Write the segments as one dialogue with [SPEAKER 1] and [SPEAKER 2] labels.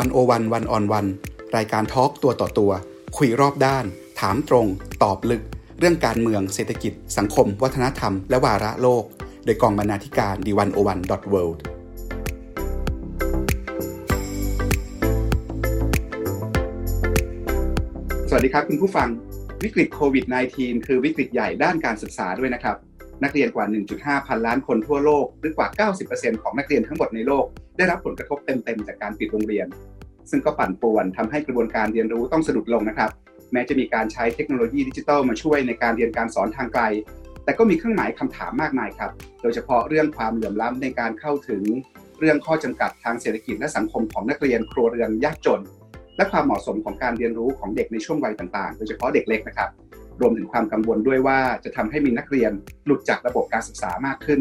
[SPEAKER 1] วันโอวันวันออนวันรายการทอล์กตัวต่อตัว คุยรอบด้าน ถามตรง ตอบลึก เรื่องการเมืองเศรษฐกิจ สังคม วัฒนธรรม และวาระโลก โดยกองบรรณาธิการดีวันโอวันดอทเวิลด์สวัสดีครับคุณผู้ฟังวิกฤตโควิด -19 คือวิกฤตใหญ่ด้านการศึกษาด้วยนะครับ นักเรียนกว่า 1.5 พันล้านคนทั่วโลก หรือกว่า 90%ของนักเรียนทั้งหมดในโลก ได้รับผลกระทบเต็มๆจากการปิดโรงเรียน ซึ่งก็ปั่นป่วนทำให้กระบวนการเรียนรู้ต้องสะดุดลงนะครับ แม้จะมีการใช้เทคโนโลยีดิจิทัลมาช่วยในการเรียนการสอนทางไกล แต่ก็มีเครื่องหมายคำถามมากมายครับ โดยเฉพาะเรื่องความเหลื่อมล้ำในการเข้าถึง เรื่องข้อจำกัดทางเศรษฐกิจและสังคมของนักเรียนครัวเรือนยากจน และความเหมาะสมของการเรียนรู้ของเด็กในช่วงวัยต่างๆ โดยเฉพาะเด็กเล็กนะครับ รวมถึงความกังวลด้วยว่าจะทำให้มีนักเรียนหลุดจากระบบการศึกษามากขึ้น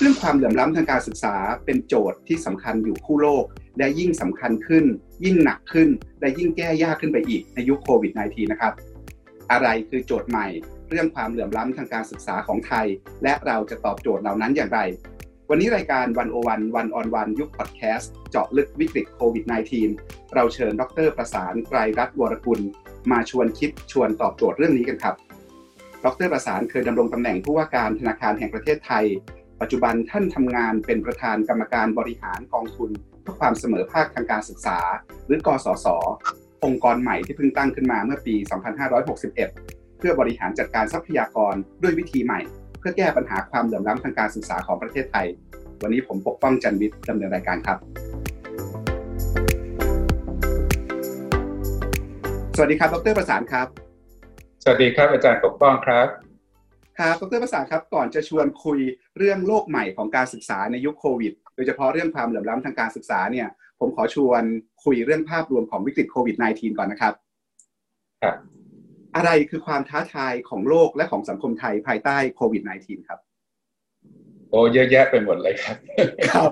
[SPEAKER 1] เรื่องความเหลื่อมล้ำทางการศึกษาเป็นโจทย์ที่สำคัญอยู่คู่โลก และยิ่งสำคัญขึ้น ยิ่งหนักขึ้น และยิ่งแก้ยากขึ้นไปอีกในยุคโควิด -19 นะครับ อะไรคือโจทย์ใหม่ เรื่องความเหลื่อมล้ำทางการศึกษาของไทย และเราจะตอบโจทย์เหล่านั้นอย่างไร วันนี้รายการวันโอวันวันออนวันยุคพอดแคสต์เจาะลึกวิกฤตโควิด -19 เราเชิญดรประสานไกรรัตน์วรกุล มาชวนคิดชวนตอบโจทย์เรื่องนี้กันครับ ดรประสานเคยดำรงตำแหน่งผู้ว่าการธนาคารแห่งประเทศไทย ปัจจุบันท่านทำงานเป็นประธานกรรมการบริหารกองทุนเพื่อความเสมอภาคทางการศึกษา หรือกสศองค์กรใหม่ที่เพิ่งตั้งขึ้นมาเมื่อปี 2561 เพื่อบริหารจัดการทรัพยากรด้วยวิธีใหม่ เพื่อแก้ปัญหาความเหลื่อมล้ำทางการศึกษาของประเทศไทย วันนี้ผมปกป้องจันวิทย์ดำเนินรายการครับ สวัสดีครับ ดรประสานครับ
[SPEAKER 2] สวัสดีครับ อาจารย์ปกป้องครับ
[SPEAKER 1] ครับ ดรประสานครับ ก่อนจะชวนคุยเรื่องโลกใหม่ของการศึกษาในยุคโควิด โดยเฉพาะเรื่องความเหลื่อมล้ำทางการศึกษาเนี่ย ผมขอชวนคุยเรื่องภาพรวมของวิกฤตโควิด -19 ก่อนนะครับ
[SPEAKER 2] ครับ
[SPEAKER 1] อะไรคือความท้าทายของโลกและของสังคมไทยภายใต้โควิด -19 ครับ
[SPEAKER 2] โอ้เยอะแยะไปหมดเลยครับ
[SPEAKER 1] ครับ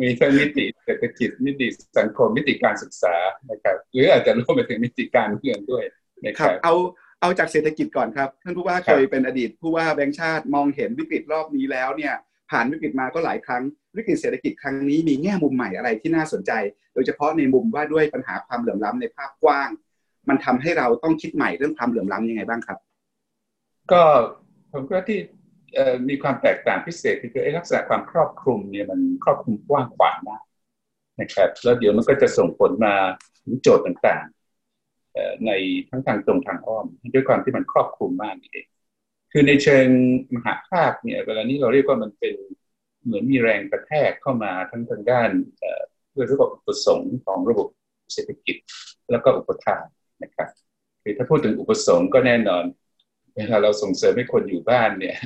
[SPEAKER 2] มีทั้งมิติเศรษฐกิจมิติสังคมมิติการศึกษานะครับ หรืออาจจะรวมไปถึงมิติการเมืองด้วยนะ
[SPEAKER 1] ค
[SPEAKER 2] ค
[SPEAKER 1] รั
[SPEAKER 2] รั
[SPEAKER 1] บบเอาเอาจากเศรษฐกิจก่อนครับ ท่านผู้ว่า
[SPEAKER 2] ค
[SPEAKER 1] เครับยเป็นอดีต ผู้ว่าแบงค์ชาติมองเห็นวิกฤตรอบนี้แล้วเนี่ยผ่านวิกฤตมาก็หลายครั้งวิกฤตเศรษฐกิจครั้งนี้มีแง่มุมใหม่อะไรที่น่าสนใจ โดยเฉพาะในมุมว่าด้วยปัญหาความเหลื่อมล้ำในภาพกว้าง มันทำให้เราต้องคิดใหม่เรื่องความเหลื่อมล้ำยังไงบ้างครับ
[SPEAKER 2] ก็ผมก็ที่เอ่อ มีความแตกต่างพิเศษคือไอ้ลักษณะความครอบคลุมเนี่ยมันครอบคลุมกว้างขวางมากนะครับ แล้วเดี๋ยวมันก็จะส่งผลมาถึงโจทย์ต่างๆในทั้งทางตรงทางอ้อม ด้วยความที่มันครอบคลุมมากนี่เองคือในเชิงมหาภาคเนี่ยเวลานี้เราเรียกว่ามันเป็นเหมือนมีแรงกระแทกเข้ามาทั้งทางด้านเอ่อเรื่องระบบอุปสงค์ของระบบเศรษฐกิจ แล้วก็อุปทานนะครับคือถ้าพูดถึงอุปสงค์ก็แน่นอนเวลาเราส่งเสริมให้คนอยู่บ้านเนี่ย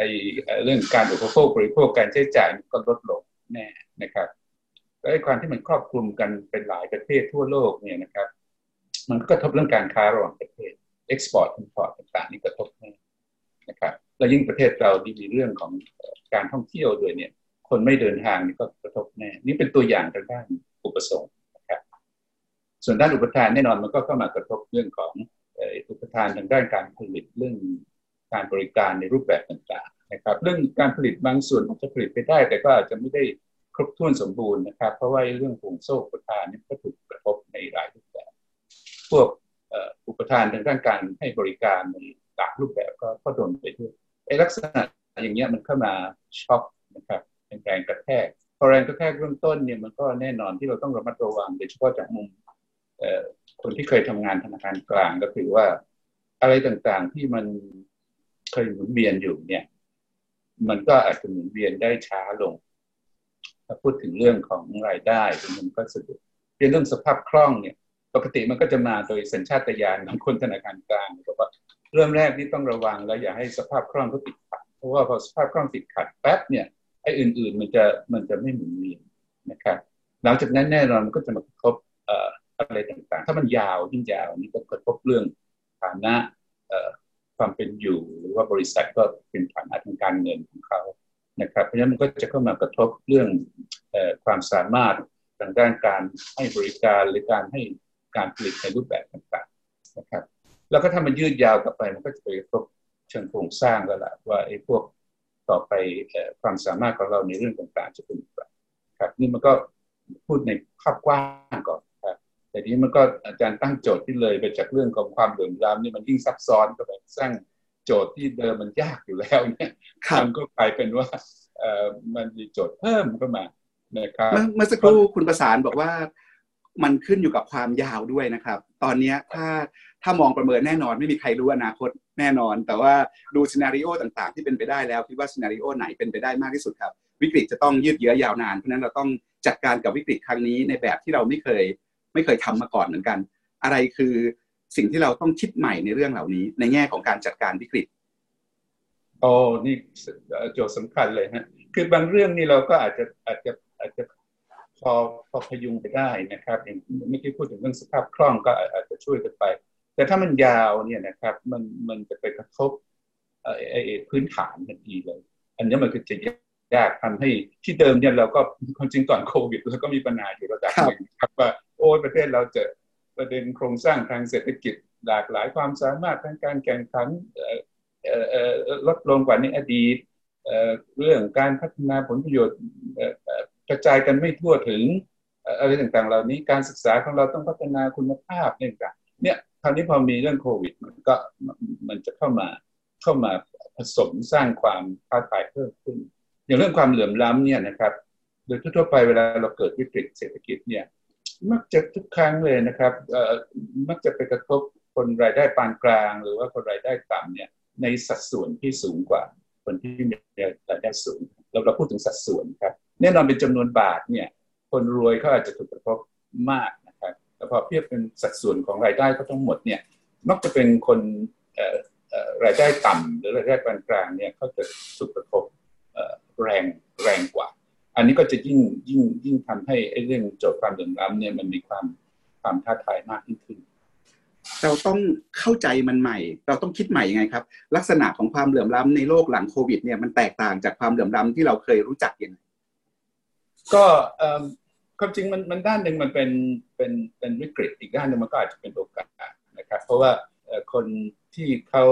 [SPEAKER 2] ไอเรื่องการอุปโภคบริโภคการใช้จ่ายก็ลดลงแน่นะครับแล้วไอ้ความที่มันครอบคลุมกันเป็นหลายประเทศทั่วโลกเนี่ยนะครับ มันก็กระทบเรื่องการค้าระหว่างประเทศ export import ต่างๆนี่กระทบแน่นะครับแล้วยิ่งประเทศเราที่มีเรื่องของการท่องเที่ยวด้วยเนี่ย คนไม่เดินทางนี่ก็กระทบแน่นี่เป็นตัวอย่างทางด้านอุปสงค์นะครับส่วนด้านอุปทานแน่นอนมันก็เข้ามากระทบเรื่องของอุปทานทางด้านการผลิตเรื่อง การบริการในรูปแบบต่างๆนะครับเรื่องการผลิตบางส่วนอาจจะผลิตไปได้ แต่ก็อาจจะไม่ได้ครบถ้วนสมบูรณ์นะครับ เพราะว่าเรื่องห่วงโซ่อุปทานนี่ก็ถูกกระทบในหลายรูปแบบ พวกอุปทานทางด้านการให้บริการในหลายรูปแบบก็ก็โดนไปด้วยไอ้ลักษณะอย่างเงี้ยมันเข้ามาช็อคนะครับเป็นแรงกระแทกพอแรงกระแทกเริ่มต้นเนี่ยมันก็แน่นอนที่เราต้องระมัดระวังโดยเฉพาะจากมุมคนที่เคยทำงานธนาคารกลางก็คือว่าอะไรต่างๆที่มัน เคยหมุนเวียนอยู่เนี่ย มันก็อาจจะหมุนเวียนได้ช้าลง ถ้าพูดถึงเรื่องของรายได้มันก็สะดุดเรื่องสภาพคล่องเนี่ย ปกติมันก็จะมาโดยสัญชาตญาณของคนธนาคารกลางบอกว่าเริ่มแรกที่ต้องระวังแล้วอย่าให้สภาพคล่องเขาติดขัด เพราะว่าพอสภาพคล่องติดขัดแป๊บเนี่ยไอ้อื่น ๆ มันจะมันจะไม่หมุนเวียนนะครับหลังจากนั้นแน่นอนมันก็จะมากระทบอะไรต่างๆ ถ้ามันยาวยิ่งยาวนี่ก็กระทบเรื่องฐานะ ความเป็นอยู่ หรือว่าบริษัทก็เป็นฐานะทางการเงินของเขานะครับ เพราะฉะนั้นมันก็จะเข้ามากระทบเรื่องอความสามารถทางด้านการให้บริการหรือการให้การผลิตในรูปแบบต่างๆนะครับ แล้วก็ถ้ามันยืดยาวต่อไปมันก็จะไปกระทบเชิงโครงสร้างแล้วล่ะว่าไอ้พวกต่อไปอความสามารถของเราในเรื่องต่างๆ จะเป็นอย่างไรครับนี่มันก็พูดในภาพกว้างก่อนครับแต่นี้มันก็อาจารย์ตั้งโจทย์ที่เลยไปจากเรื่องของความเหลื่อมล้ำนี่มันยิ่งซับซ้อนก็แบบ สร้างโจทย์ที่เดิมมันยากอยู่แล้วเนี่ยมันก็กลายเป็นว่าเอ่อมันมีโจทย์เพิ่มเข้ามานะครับ
[SPEAKER 1] เมื่อสักครู่คุณประสานบอกว่ามันขึ้นอยู่กับความยาวด้วยนะครับ ตอนนี้ถ้าถ้ามองประเมินแน่นอนไม่มีใครรู้อนาคตแน่นอน แต่ว่าดู scenario ต่างๆ ที่เป็นไปได้แล้วคิดว่า scenario ไหนเป็นไปได้มากที่สุดครับ วิกฤตจะต้องยืดเยื้อยาวนานเพราะนั้นเราต้องจัดการกับวิกฤตครั้งนี้ในแบบที่เราไม่เคยไม่เคยทำมาก่อนเหมือนกัน อะไรคือ สิ่งที่เราต้องคิดใหม่ในเรื่องเหล่านี้ ในแง่ของการจัดการวิกฤต
[SPEAKER 2] โอ้นี่โจทย์สำคัญเลยฮะคือบางเรื่องนี่เราก็อาจจะอาจจะอาจจะพอพอพยุงไปได้นะครับอย่างเมื่อกี้พูดถึงเรื่องสภาพคล่องก็อาจจะช่วยกันไป แต่ถ้ามันยาวเนี่ยนะครับมันมันจะไปกระทบพื้นฐานทันทีเลย อันนี้มันก็จะยากทำให้ที่เดิมเนี่ยเราก็ความจริงก่อนโควิดเราก็มีปัญหาอยู่ระดับหนึ่งครับว่าโอ้ประเทศเราจะ ประเด็นโครงสร้างทางเศรษฐกิจ หลากหลายความสามารถทางการแข่งขันลดลงกว่าในอดีตเรื่องการพัฒนาผลประโยชน์กระจายกันไม่ทั่วถึงอะไรต่างๆ เหล่านี้การศึกษาของเราต้องพัฒนาคุณภาพเนี่ยต่างเนี่ยคราวนี้พอมีเรื่องโควิด มันก็มันจะเข้ามาเข้ามาผสมสร้างความท้าทายเพิ่มขึ้น อย่างเรื่องความเหลื่อมล้ำเนี่ยนะครับ โดยทั่วไปเวลาเราเกิดวิกฤตเศรษฐกิจเนี่ย มักจะทุกครั้งเลยนะครับมักจะไปกระทบคนรายได้ปานกลาง หรือว่าคนรายได้ต่ำเนี่ยในสัดส่วนที่สูงกว่า คนที่มีรายได้สูง เราเราพูดถึงสัดส่วนครับ แน่นอนเป็นจำนวนบาทเนี่ย คนรวยเขาอาจจะถูกกระทบมากนะครับแต่พอเทียบเป็นสัดส่วนของรายได้เขาทั้งหมดเนี่ยมักจะเป็นคนรายได้ต่ำหรือรายได้ปานกลางเนี่ยเขาจะถูกกระทบแรงแรงกว่า อันนี้ก็จะยิ่งยิ่งยิ่งทำให้เรื่องโจทย์ความเหลื่อมล้ำเนี่ยมันมีความความท้าทายมากยิ่งขึ้น
[SPEAKER 1] เราต้องเข้าใจมันใหม่ เราต้องคิดใหม่ยังไงครับ ลักษณะของความเหลื่อมล้ำในโลกหลังโควิด เนี่ยมันแตกต่างจากความเหลื่อมล้ำที่เราเคยรู้จักยังไง
[SPEAKER 2] ก็ความจริงมันมันด้านหนึ่งมันเป็นเป็นเป็นวิกฤตอีกด้านหนึ่งมันก็อาจจะเป็นโอกาสนะครับ เพราะว่าคนที่เขา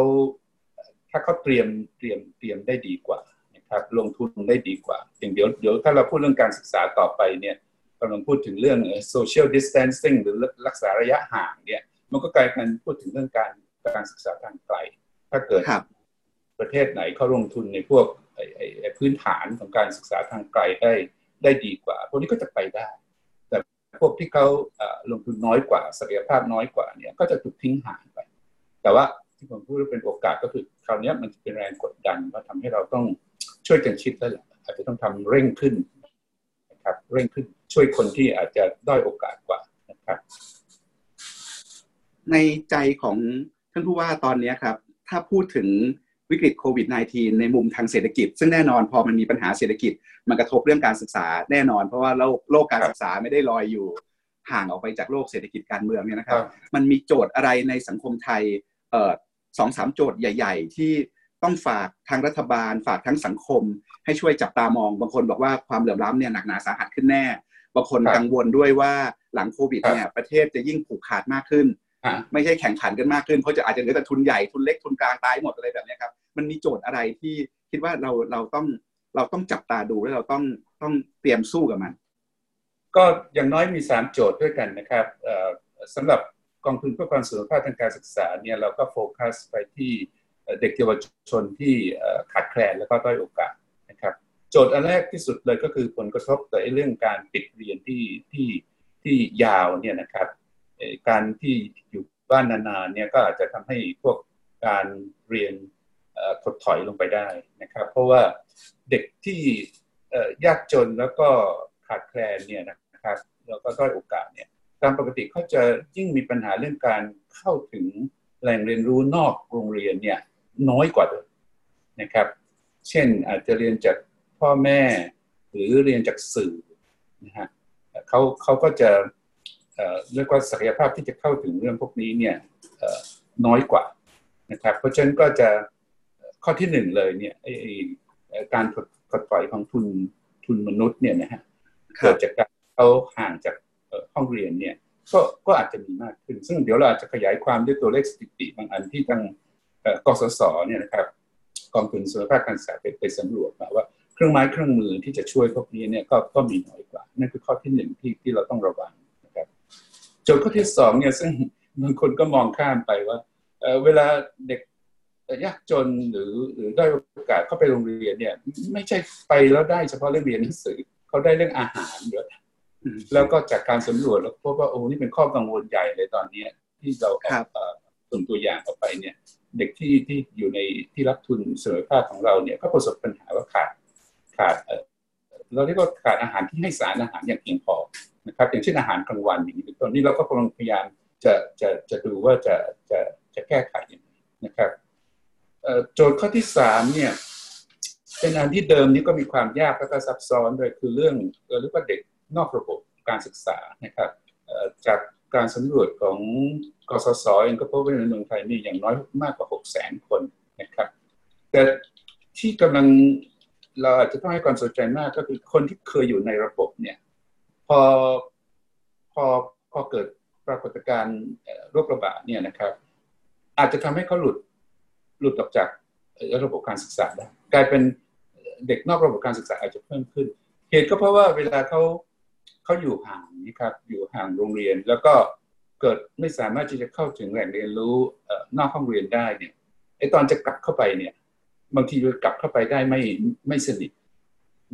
[SPEAKER 2] ถ้าเขาเตรียมเตรียมเตรียมได้ดีกว่านะ ครับลงทุนได้ดีกว่า อย่างเดี๋ยวเดี๋ยวถ้าเราพูดเรื่องการศึกษาต่อไปเนี่ยกำลังพูดถึงเรื่อง social distancing หรือรักษาระยะห่างเนี่ยมันก็กลายเป็นพูดถึงเรื่องการการศึกษาทางไกล ถ้าเกิดประเทศไหนเขาลงทุนในพวกพื้นฐานของการศึกษาทางไกลได้ได้ดีกว่า พวกนี้ก็จะไปได้ แต่พวกที่เขาลงทุนน้อยกว่าศักยภาพน้อยกว่าเนี่ยก็จะถูกทิ้งห่างไป แต่ว่าที่ผมพูดเป็นโอกาสก็คือคราวนี้มันจะเป็นแรงกดดันว่าทำให้เราต้อง ช่วยกันคิดแล้วแหละอาจจะต้องทำเร่งขึ้นนะครับ เร่งขึ้นช่วยคนที่อาจจะด้อยโอกาสกว่านะครับ
[SPEAKER 1] ในใจของท่านผู้ว่าตอนนี้ครับ ถ้าพูดถึงวิกฤตโควิด -19 ในมุมทางเศรษฐกิจ ซึ่งแน่นอนพอมันมีปัญหาเศรษฐกิจ มันกระทบเรื่องการศึกษาแน่นอน เพราะว่าโลกโลกการศึกษาไม่ได้ลอยอยู่ห่างออกไปจากโลกเศรษฐกิจการเมืองเนี่ยนะครับ มันมีโจทย์อะไรในสังคมไทยเอ่อสองสามโจทย์ใหญ่ ๆ ที่ ต้องฝากทางรัฐบาล ฝากทั้งสังคม ให้ช่วยจับตามอง บางคนบอกว่าความเหลื่อมล้ำเนี่ยหนักหนาสาหัสขึ้นแน่ บางคนกังวลด้วยว่าหลังโควิดเนี่ยประเทศจะยิ่งผูกขาดมากขึ้น ไม่ใช่แข่งขันกันมากขึ้นเพราะจะอาจจะเหลือแต่ทุนใหญ่ทุนเล็กทุนกลางตายหมดอะไรแบบนี้ครับมันมีโจทย์อะไรที่คิดว่าเราเราต้องเราต้องจับตาดูและเราต้องต้องเตรียมสู้กับมัน
[SPEAKER 2] ก็อย่างน้อยมีสามโจทย์ด้วยกันนะครับสำหรับกองทุนเพื่อความสุขภาพทางการศึกษาเนี่ยเราก็โฟกัสไปที่ เด็กเยาวชนที่ขาดแคลนแล้วก็ด้อยโอกาสนะครับ โจทย์อันแรกที่สุดเลยก็คือผลกระทบต่อเรื่องการปิดเรียนที่ที่ที่ยาวเนี่ยนะครับการที่อยู่บ้านนานๆเนี่ยก็อาจจะทำให้พวกการเรียนถดถอยลงไปได้นะครับ เพราะว่าเด็กที่ยากจนแล้วก็ขาดแคลนเนี่ยนะครับแล้วก็ด้อยโอกาสเนี่ยตามปกติเขาจะยิ่งมีปัญหาเรื่องการเข้าถึงแหล่งเรียนรู้นอกโรงเรียนเนี่ย น้อยกว่าเดิมนะครับ เช่นอาจจะเรียนจากพ่อแม่หรือเรียนจากสื่อนะฮะเขาเขาก็จะเรียกว่าศักยภาพที่จะเข้าถึงเรื่องพวกนี้เนี่ยน้อยกว่านะครับ เพราะฉะนั้นก็จะข้อที่หนึ่งเลยเนี่ยการถดถอยของทุนทุนมนุษย์เนี่ยนะฮะเกิดจากการเขาห่างจากห้องเรียนเนี่ยก็ก็อาจจะมีมากขึ้น ซึ่งเดี๋ยวเราอาจจะขยายความด้วยตัวเลขสถิติบางอันที่ทาง กสศเนี่ยนะครับกองทุนสุขภาพการศึกษาไปไปสำรวจมาว่าเครื่องไม้เครื่องมือที่จะช่วยพวกนี้เนี่ยก็ก็มีน้อยกว่า นั่นคือข้อที่หนึ่งที่ที่เราต้องระวังนะครับโจทย์ข้อที่สองเนี่ยซึ่งบางคนก็มองข้ามไปว่าเวลาเด็กยากจนหรือหรือได้โอกาสเข้าไปโรงเรียนเนี่ย ไม่ใช่ไปแล้วได้เฉพาะเรื่องเรียนหนังสือเขาได้เรื่องอาหารด้วยแล้วก็จากการสำรวจแล้วพบว่าโอ้นี่เป็นข้อกังวลใหญ่เลยตอนนี้ที่เราส่งตัวอย่างออกไปเนี่ย เด็กที่ที่อยู่ในที่รับทุนเสมอภาคของเราเนี่ยก็ประสบปัญหาว่าขาดขาดเราเรียกว่าขาดอาหารที่ให้สารอาหารอย่างเพียงพอนะครับอย่างเช่นอาหารกลางวันอย่างนี้เป็นต้นนี่เราก็กำลังพยายามจะจะจะดูว่าจะจะจะแก้ไขยังไงนะครับโจทย์ข้อที่สามเนี่ยเป็นอันที่เดิมนี้ก็มีความยากและก็ซับซ้อนโดยคือเรื่องเรียกว่าเด็กนอกระบบการศึกษานะครับจาก การสำรวจของกสศเองก็พบว่าในเมืองไทยนี่อย่างน้อยมากกว่า6 0 0 0 0 0คนนะครับ แต่ที่กำลังเราอาจจะต้องให้ความสนใจมากก็คือคนที่เคยอยู่ในระบบเนี่ยพอพอพอเกิดปรากฏการณ์โรคระบาดเนี่ยนะครับ อาจจะทำให้เขาหลุดหลุดออกจากระบบการศึกษาได้กลายเป็นเด็กนอกระบบการศึกษาอาจจะเพิ่มขึ้น เหตุก็เพราะว่าเวลาเขา เขาอยู่ห่างนี่ครับอยู่ห่างโรงเรียน แล้วก็เกิดไม่สามารถที่จะเข้าถึงแหล่งเรียนรู้นอกห้องเรียนได้เนี่ยไอตอนจะกลับเข้าไปเนี่ย บางทีจะกลับเข้าไปได้ไม่ไม่สนิท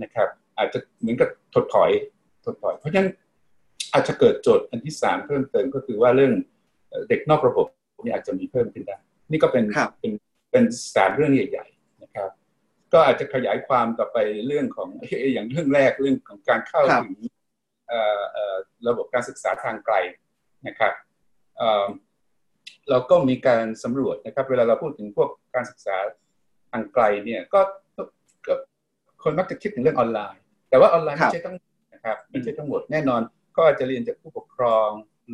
[SPEAKER 2] นะครับ อาจจะเหมือนกับถดถอยถดถอย เพราะฉะนั้นอาจจะเกิดโจทย์อันที่สามเพิ่มเติมก็คือว่าเรื่องเด็กนอกระบบนี่อาจจะมีเพิ่มขึ้นได้ นี่ก็เป็นเป็นเป็นสารเรื่องใหญ่ๆนะครับ ก็อาจจะขยายความต่อไปเรื่องของอย่างเรื่องแรกเรื่องของการเข้าถึง ระบบการศึกษาทางไกลนะครับเราก็มีการสำรวจนะครับ เวลาเราพูดถึงพวกการศึกษาทางไกลเนี่ยก็คนมักจะคิดถึงเรื่องออนไลน์ แต่ว่าออนไลน์ไม่ใช่ทั้งนะครับไม่ใช่ทั้งหมดแน่นอนก็อาจจะเรียนจากผู้ปกครอง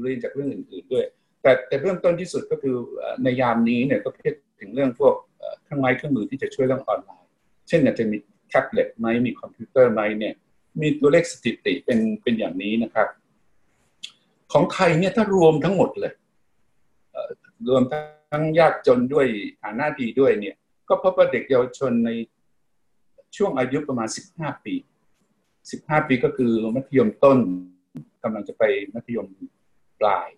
[SPEAKER 2] เรียนจากเรื่องอื่น ๆด้วย แต่แต่เรื่องต้นที่สุดก็คือในยามนี้เนี่ยก็คิดถึงเรื่องพวกเครื่องไม้เครื่องมือที่จะช่วยเรื่องออนไลน์ เช่นอาจจะมีแท็บเล็ตไหมมีคอมพิวเตอร์ไหมเนี่ย มีตัวเลขสถิติเป็นเป็นอย่างนี้นะครับ ของไทยเนี่ยถ้ารวมทั้งหมดเลยรวมทั้งยากจนด้วยฐานะดีด้วยเนี่ย ก็พบว่าเด็กเยาวชนในช่วงอายุประมาณ 15 ปี 15 ปีก็คือมัธยมต้นกำลังจะไปมัธยมปลาย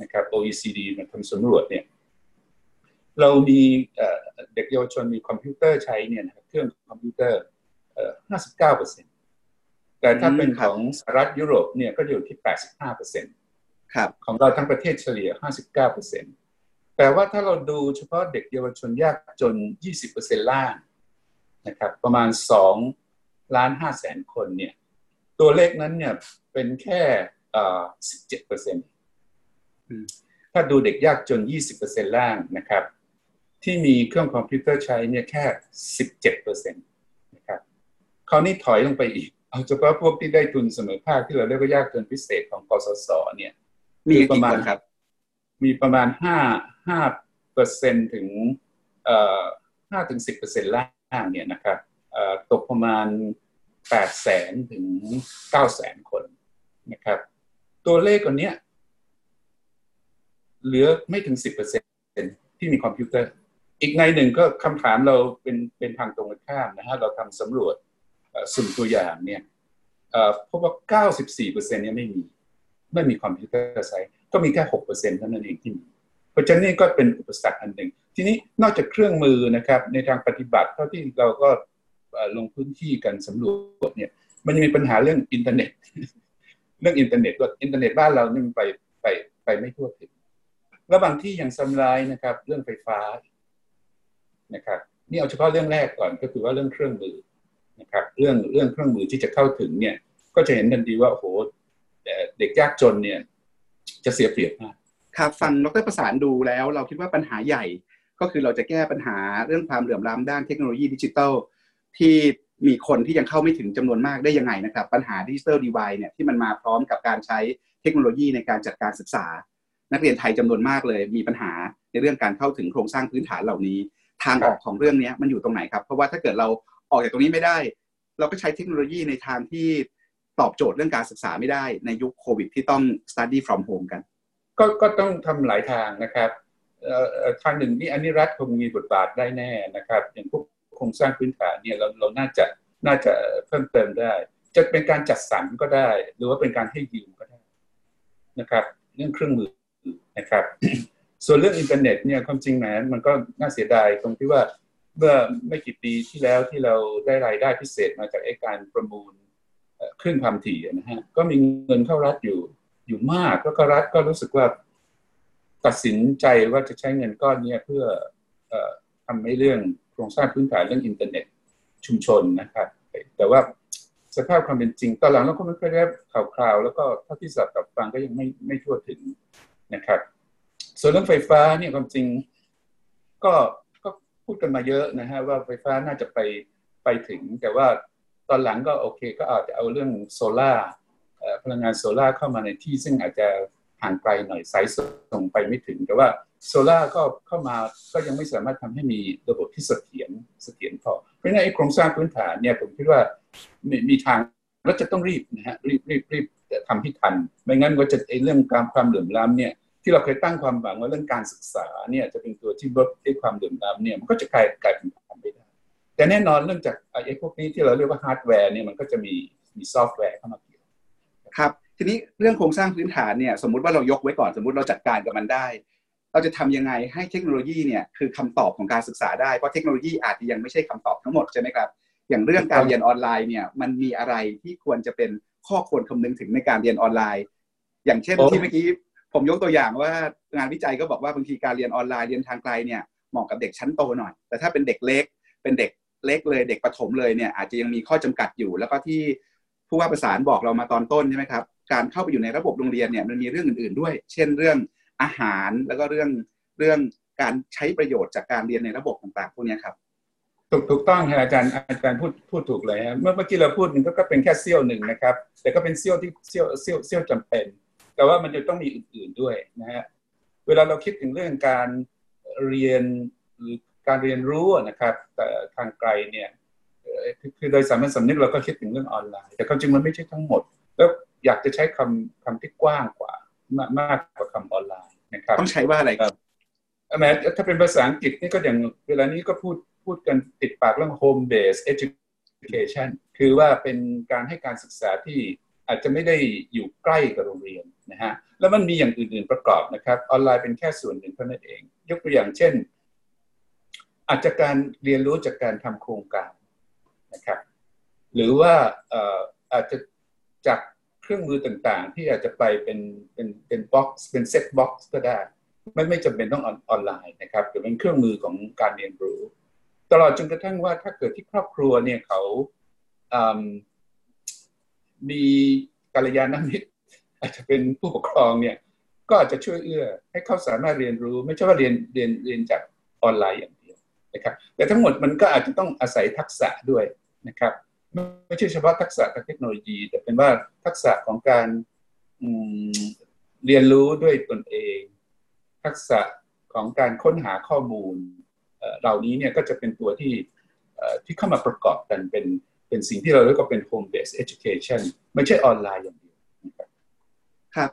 [SPEAKER 2] นะครับ OECD มาทำสำรวจเนี่ย เรามีเด็กเยาวชนมีคอมพิวเตอร์ใช้เนี่ยเครื่องคอมพิวเตอร์ 59เปอร์เซ็นต์ แต่ถ้าเป็นของสหรัฐยุโรปเนี่ยก็อยู่ที่ 85เปอร์เซ็นต์
[SPEAKER 1] ครับ
[SPEAKER 2] ของเราทั้งประเทศเฉลี่ย 59เปอร์เซ็นต์แต่ว่าถ้าเราดูเฉพาะเด็กเยาวชนยากจน 20เปอร์เซ็นต์ล่างนะครับ ประมาณ2ล้าน5แสนคนเนี่ย ตัวเลขนั้นเนี่ยเป็นแค่17เปอร์เซ็นต์ถ้าดูเด็กยากจน 20เปอร์เซ็นต์ล่างนะครับ ที่มีเครื่องคอมพิวเตอร์ใช้เนี่ยแค่ 17เปอร์เซ็นต์นะครับคราวนี้ถอยลงไปอีก เอาเฉพาะพวกที่ได้ทุนเสมอภาคที่เราเรียกว่ายากจนพิเศษของกสศเนี่ย
[SPEAKER 1] มีประมาณ
[SPEAKER 2] ครับ มีประมาณห้าห้าเปอร์เซ็นถึงเอ่อห้าถึงสิบเปอร์เซ็นต์ล่างเนี่ยนะครับเอ่อตกประมาณแปดแสนถึงเก้าแสนคนนะครับ ตัวเลขคนนี้เหลือไม่ถึงสิบเปอร์เซ็นที่มีคอมพิวเตอร์ อีกในหนึ่งก็คำถามเราเป็นเป็นทางตรงกันข้ามนะฮะเราทำสำรวจ สุ่มตัวอย่างเนี่ยพบว่า 94%เนี่ยไม่มีไม่มีคอมพิวเตอร์ใช้ก็มีแค่ 6%เท่านั้นเองที่มีเพราะฉะนั้นนี่ก็เป็นอุปสรรคอันหนึ่ง ทีนี้นอกจากเครื่องมือนะครับในทางปฏิบัติเท่าที่เราก็ลงพื้นที่กันสำรวจเนี่ยมันยังมีปัญหาเรื่องอินเทอร์เน็ต เรื่องอินเทอร์เน็ตว่าอินเทอร์เน็ตบ้านเรานี่ไปไปไปไม่ทั่วถึงแล้วบางที่อย่างซัมไลน์นะครับ เรื่องไฟฟ้านะครับนี่เอาเฉพาะเรื่องแรกก่อนก็คือว่าเรื่องเครื่องมือ นะครับเรื่องเรื่องเครื่องมือที่จะเข้าถึงเนี่ย ก็จะเห็นทันทีว่าโอ้โหเด็กยากจนเนี่ย จะเสียเปรียบมาก
[SPEAKER 1] ครับฟังดรประสานดูแล้ว เราคิดว่าปัญหาใหญ่ ก็คือเราจะแก้ปัญหาเรื่องความเหลื่อมล้ำด้านเทคโนโลยีดิจิทัลที่มีคนที่ยังเข้าไม่ถึงจำนวนมากได้ยังไงนะครับ ปัญหาดิจิทัลดีไวเนี่ยที่มันมาพร้อมกับการใช้เทคโนโลยีในการจัดการศึกษา นักเรียนไทยจำนวนมากเลย มีปัญหาในเรื่องการเข้าถึงโครงสร้างพื้นฐานเหล่านี้ ทางออกของเรื่องนี้มันอยู่ตรงไหนครับ เพราะว่าถ้าเกิดเรา ออกจากตรงนี้ไม่ได้ เราก็ใช้เทคโนโลยีในทางที่ตอบโจทย์เรื่องการศึกษาไม่ได้ในยุคโควิดที่ต้อง study from home กัน
[SPEAKER 2] ก็ก็ต้องทำหลายทางนะครับทางหนึ่งที่อันนี้รัฐคงมีบทบาทได้แน่นะครับ อย่างพวกโครงสร้างพื้นฐานเนี่ยเราเราน่าจะน่าจะเพิ่มเติมได้ จะเป็นการจัดสรรก็ได้ หรือว่าเป็นการให้ยืมก็ได้นะครับ เรื่องเครื่องมือนะครับ ส่วนเรื่องอินเทอร์เน็ตเนี่ยความจริงแหมมันก็น่าเสียดายตรงที่ว่า เมื่อไม่กี่ปีที่แล้วที่เราได้รายได้พิเศษมาจากไอ้การประมูลคลื่นความถี่นะฮะก็มีเงินเข้ารัฐอยู่อยู่มากแล้วก็รัฐก็รู้สึกว่าตัดสินใจว่าจะใช้เงินก้อนนี้เพื่อทำให้เรื่องโครงสร้างพื้นฐานเรื่องอินเทอร์เน็ตชุมชนนะครับแต่ว่าสภาพความเป็นจริงตอนหลังเราก็ไม่เคยได้ข่าวคราว แล้วก็เท่าที่สับกับฟังก็ยังไม่ไม่ทั่วถึงนะครับ ส่วนเรื่องไฟฟ้าเนี่ยความจริงก็ พูดกันมาเยอะนะฮะว่าไฟฟ้าน่าจะไปไปถึง แต่ว่าตอนหลังก็โอเค ก็อาจจะเอาเรื่องโซล่าพลังงานโซล่าเข้ามาในที่ซึ่งอาจจะห่างไกลหน่อยสายส่งไปไม่ถึง แต่ว่าโซล่าก็เข้ามาก็ยังไม่สามารถทำให้มีระบบที่เสถียรเสถียรพอ เพราะฉะนั้นไอ้โครงสร้างพื้นฐานเนี่ยผมคิดว่ามีมีทางแล้วจะต้องรีบนะฮะรีบรีบรีบทำให้ทัน ไม่งั้นก็จะไอ้เรื่องการความเหลื่อมล้ำเนี่ย ที่เราเคยตั้งความหวังว่าเรื่องการศึกษาเนี่ยจะเป็นตัวที่ลดไอ้ความเหลื่อมล้ำเนี่ยมันก็จะกลายกลายเป็นทำไม่ได้แต่แน่นอนเรื่องจากไอ้พวกนี้ที่เราเรียกว่าฮาร์ดแวร์เนี่ยมันก็จะมีมีซอฟต์แวร์เข้ามาเกี่ยว
[SPEAKER 1] ครับทีนี้เรื่องโครงสร้างพื้นฐานเนี่ยสมมุติว่าเรายกไว้ก่อนสมมุติเราจัดการกับมันได้ เราจะทำยังไงให้เทคโนโลยีเนี่ยคือคำตอบของการศึกษาได้เพราะเทคโนโลยีอาจจะยังไม่ใช่คำตอบทั้งหมดใช่ไหมครับอย่างเรื่องการเรียนออนไลน์เนี่ยมันมีอะไรที่ควรจะเป็นข้อควรคำนึงถึงในการเรียนออนไลน์ อย่างเช่นที่เมื่อกี้ ผมยกตัวอย่างว่างานวิจัยก็บอกว่าบางทีการเรียนออนไลน์เรียนทางไกลเนี่ยเหมาะกับเด็กชั้นโตหน่อย แต่ถ้าเป็นเด็กเล็ก เป็นเด็กเล็กเลยเด็กประถมเลยเนี่ยอาจจะยังมีข้อจำกัดอยู่ แล้วก็ที่ผู้ว่าประสานบอกเรามาตอนต้นใช่ไหมครับการเข้าไปอยู่ในระบบโรงเรียนเนี่ยมันมีเรื่องอื่นๆด้วย เช่นเรื่องอาหารแล้วก็เรื่องเรื่องการใช้ประโยชน์จากการเรียนในระบบต่างๆพวกนี้ครับ
[SPEAKER 2] ถูกถูกต้องครับอาจารย์อาจารย์พูดพูดถูกเลยเมื่อเมื่อกี้เราพูดนึงก็เป็นแค่เซี่ยวหนึ่งนะครับ แต่ก็เป็นเซี่ยวที่เซี่ยวเซี่ยวเซี่ยวจำเป็น แต่ว่ามันจะต้องมีอื่นๆด้วยนะฮะเวลาเราคิดถึงเรื่องการเรียนหรือการเรียนรู้นะครับแต่ทางไกลเนี่ยคือโดยสามัญสำนึกเราก็คิดถึงเรื่องออนไลน์ แต่ความจริงมันไม่ใช่ทั้งหมด แล้วอยากจะใช้คำคำที่กว้างกว่ามากกว่าคำออนไลน์นะครับ
[SPEAKER 1] ต้องใช้ว่าอะไรครับ
[SPEAKER 2] แม้ถ้าเป็นภาษาอังกฤษนี่ก็อย่างเวลานี้ก็พูดพูดกันติดปากเรื่อง home based education คือว่าเป็นการให้การศึกษาที่ อาจจะไม่ได้อยู่ใกล้กับโรงเรียนนะฮะแล้วมันมีอย่างอื่น ๆประกอบนะครับออนไลน์เป็นแค่ส่วนหนึ่งเท่านั้นเอง ยกตัวอย่างเช่น อาจจะการเรียนรู้จากการทำโครงการนะครับหรือว่าอาจจะจากเครื่องมือต่างๆ ที่อาจจะไปเป็นเป็นเป็น box เป็น set box ก็ได้ไม่ไม่จำเป็นต้องออนไลน์นะครับหรือเป็นเครื่องมือของการเรียนรู้ ตลอดจนกระทั่งว่าถ้าเกิดที่ครอบครัวเนี่ยเขา มีกัลยาณมิตรอาจจะเป็นผู้ปกครองเนี่ยก็อาจจะช่วยเอื้อให้เขาสามารถเรียนรู้ ไม่ใช่ว่าเรียนเรียนเรียนจากออนไลน์อย่างเดียวนะครับแต่ทั้งหมดมันก็อาจจะต้องอาศัยทักษะด้วยนะครับไม่ใช่เฉพาะทักษะทางเทคโนโลยี แต่เป็นว่าทักษะของการเรียนรู้ด้วยตนเอง ทักษะของการค้นหาข้อมูลเหล่านี้เนี่ยก็จะเป็นตัวที่ที่เข้ามาประกอบกันเป็น เป็นสิ่งที่เราเรียกว่าเป็น home based education ไม่ใช่ออนไลน์อย่างเดียว
[SPEAKER 1] ครับ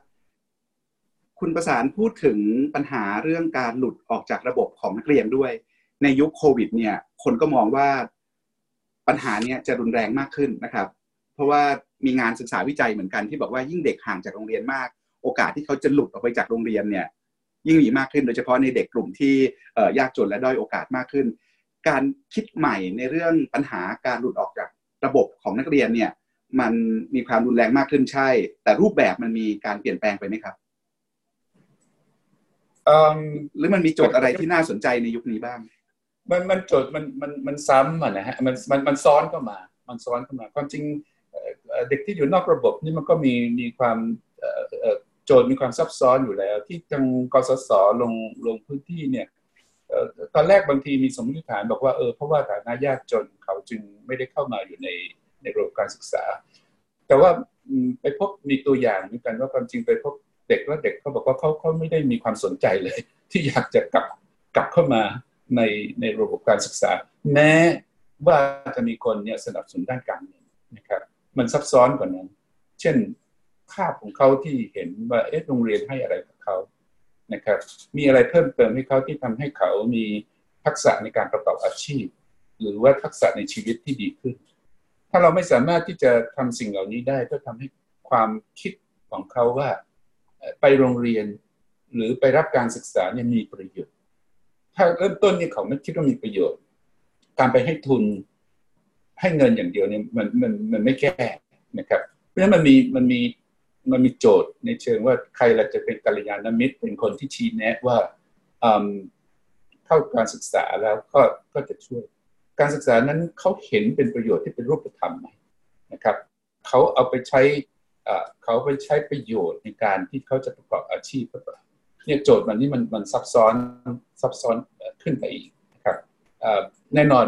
[SPEAKER 1] คุณประสานพูดถึงปัญหาเรื่องการหลุดออกจากระบบของนักเรียนด้วย ในยุคโควิด เนี่ย คนก็มองว่าปัญหาเนี้ยจะรุนแรงมากขึ้นนะครับ เพราะว่ามีงานศึกษาวิจัยเหมือนกันที่บอกว่ายิ่งเด็กห่างจากโรงเรียนมาก โอกาสที่เขาจะหลุดออกไปจากโรงเรียนเนี่ย ยิ่งมีมากขึ้นโดยเฉพาะในเด็กกลุ่มที่ยากจนและด้อยโอกาสมากขึ้น การคิดใหม่ในเรื่องปัญหาการหลุดออกจาก ระบบของนักเรียนเนี่ย มันมีความรุนแรงมากขึ้นใช่ แต่รูปแบบมันมีการเปลี่ยนแปลงไปไหมครับหรือมันมีโจทย์อะไรที่น่าสนใจในยุคนี้บ้าง
[SPEAKER 2] มันมันโจทย์มันมันมันซ้ำอะนะฮะมันมันมันซ้อนเข้ามา มันซ้อนเข้ามาความจริงเด็กที่อยู่นอกระบบนี่มันก็มีมีความโจทย์มีความซับซ้อนอยู่แล้ว ที่ทางกสศลงลงพื้นที่เนี่ย ตอนแรกบางทีมีสมมติฐานบอกว่าเออเพราะว่าฐานะยากจนเขาจึงไม่ได้เข้ามาอยู่ในในระบบการศึกษา แต่ว่าไปพบมีตัวอย่างเหมือนกันว่าความจริงไปพบเด็กว่าเด็กเขาบอกว่าเขาเขาไม่ได้มีความสนใจเลย ที่อยากจะกลับกลับเข้ามาในในระบบการศึกษา แม้ว่าจะมีคนเนี่ยสนับสนุนด้านการเงินนะครับ มันซับซ้อนกว่านั้น เช่นภาพของเขาที่เห็นว่าเอ๊ะโรงเรียนให้อะไร นะครับ มีอะไรเพิ่มเติมให้เขาที่ทำให้เขามีทักษะในการประกอบอาชีพ หรือว่าทักษะในชีวิตที่ดีขึ้น ถ้าเราไม่สามารถที่จะทำสิ่งเหล่านี้ได้ก็ทำให้ความคิดของเขาว่าไปโรงเรียนหรือไปรับการศึกษาเนี่ยมีประโยชน์ ถ้าเริ่มต้นเนี่ยเขาไม่คิดว่ามีประโยชน์ การไปให้ทุนให้เงินอย่างเดียวเนี่ยมันมันมันไม่แก้นะครับ เพราะฉะนั้นมันมีมันมี มันมีโจทย์ในเชิงว่าใครเราจะเป็นกัลยาณมิตร เป็นคนที่ชี้แนะว่าเข้าการศึกษาแล้วก็ก็จะช่วย การศึกษานั้นเขาเห็นเป็นประโยชน์ที่เป็นรูปธรรมไหมนะครับเขาเอาไปใช้เขาไปใช้ประโยชน์ในการที่เขาจะประกอบอาชีพหรือเปล่าเนี่ยโจทย์มันนี่มันมันซับซ้อนซับซ้อนขึ้นไปอีกนะครับแน่นอน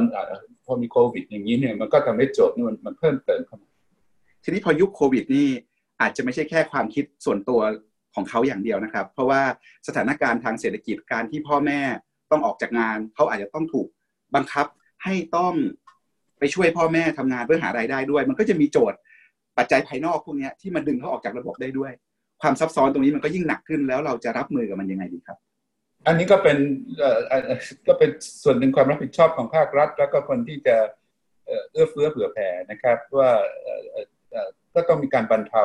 [SPEAKER 2] พอมีโควิดอย่างนี้เนี่ยมันก็ทำให้โจทย์นี่มันมันเพิ่มเติมเข้ามา
[SPEAKER 1] ทีนี้พอยุคโควิดนี่ อาจจะไม่ใช่แค่ความคิดส่วนตัวของเขาอย่างเดียวนะครับ เพราะว่าสถานการณ์ทางเศรษฐกิจการที่พ่อแม่ต้องออกจากงาน เขาอาจจะต้องถูกบังคับให้ต้องไปช่วยพ่อแม่ทำงานเพื่อหารายได้ด้วย มันก็จะมีโจทย์ปัจจัยภายนอกพวกนี้ที่มันดึงเขาออกจากระบบได้ด้วย ความซับซ้อนตรงนี้มันก็ยิ่งหนักขึ้นแล้วเราจะรับมือกับมันยังไงดีครับ
[SPEAKER 2] อันนี้ก็เป็นก็เป็นส่วนหนึ่งความรับผิดชอบของภาครัฐ แล้วก็คนที่จะเอื้อเฟื้อเผื่อแผ่นะครับ ว่า ก็ต้องมีการบรรเทา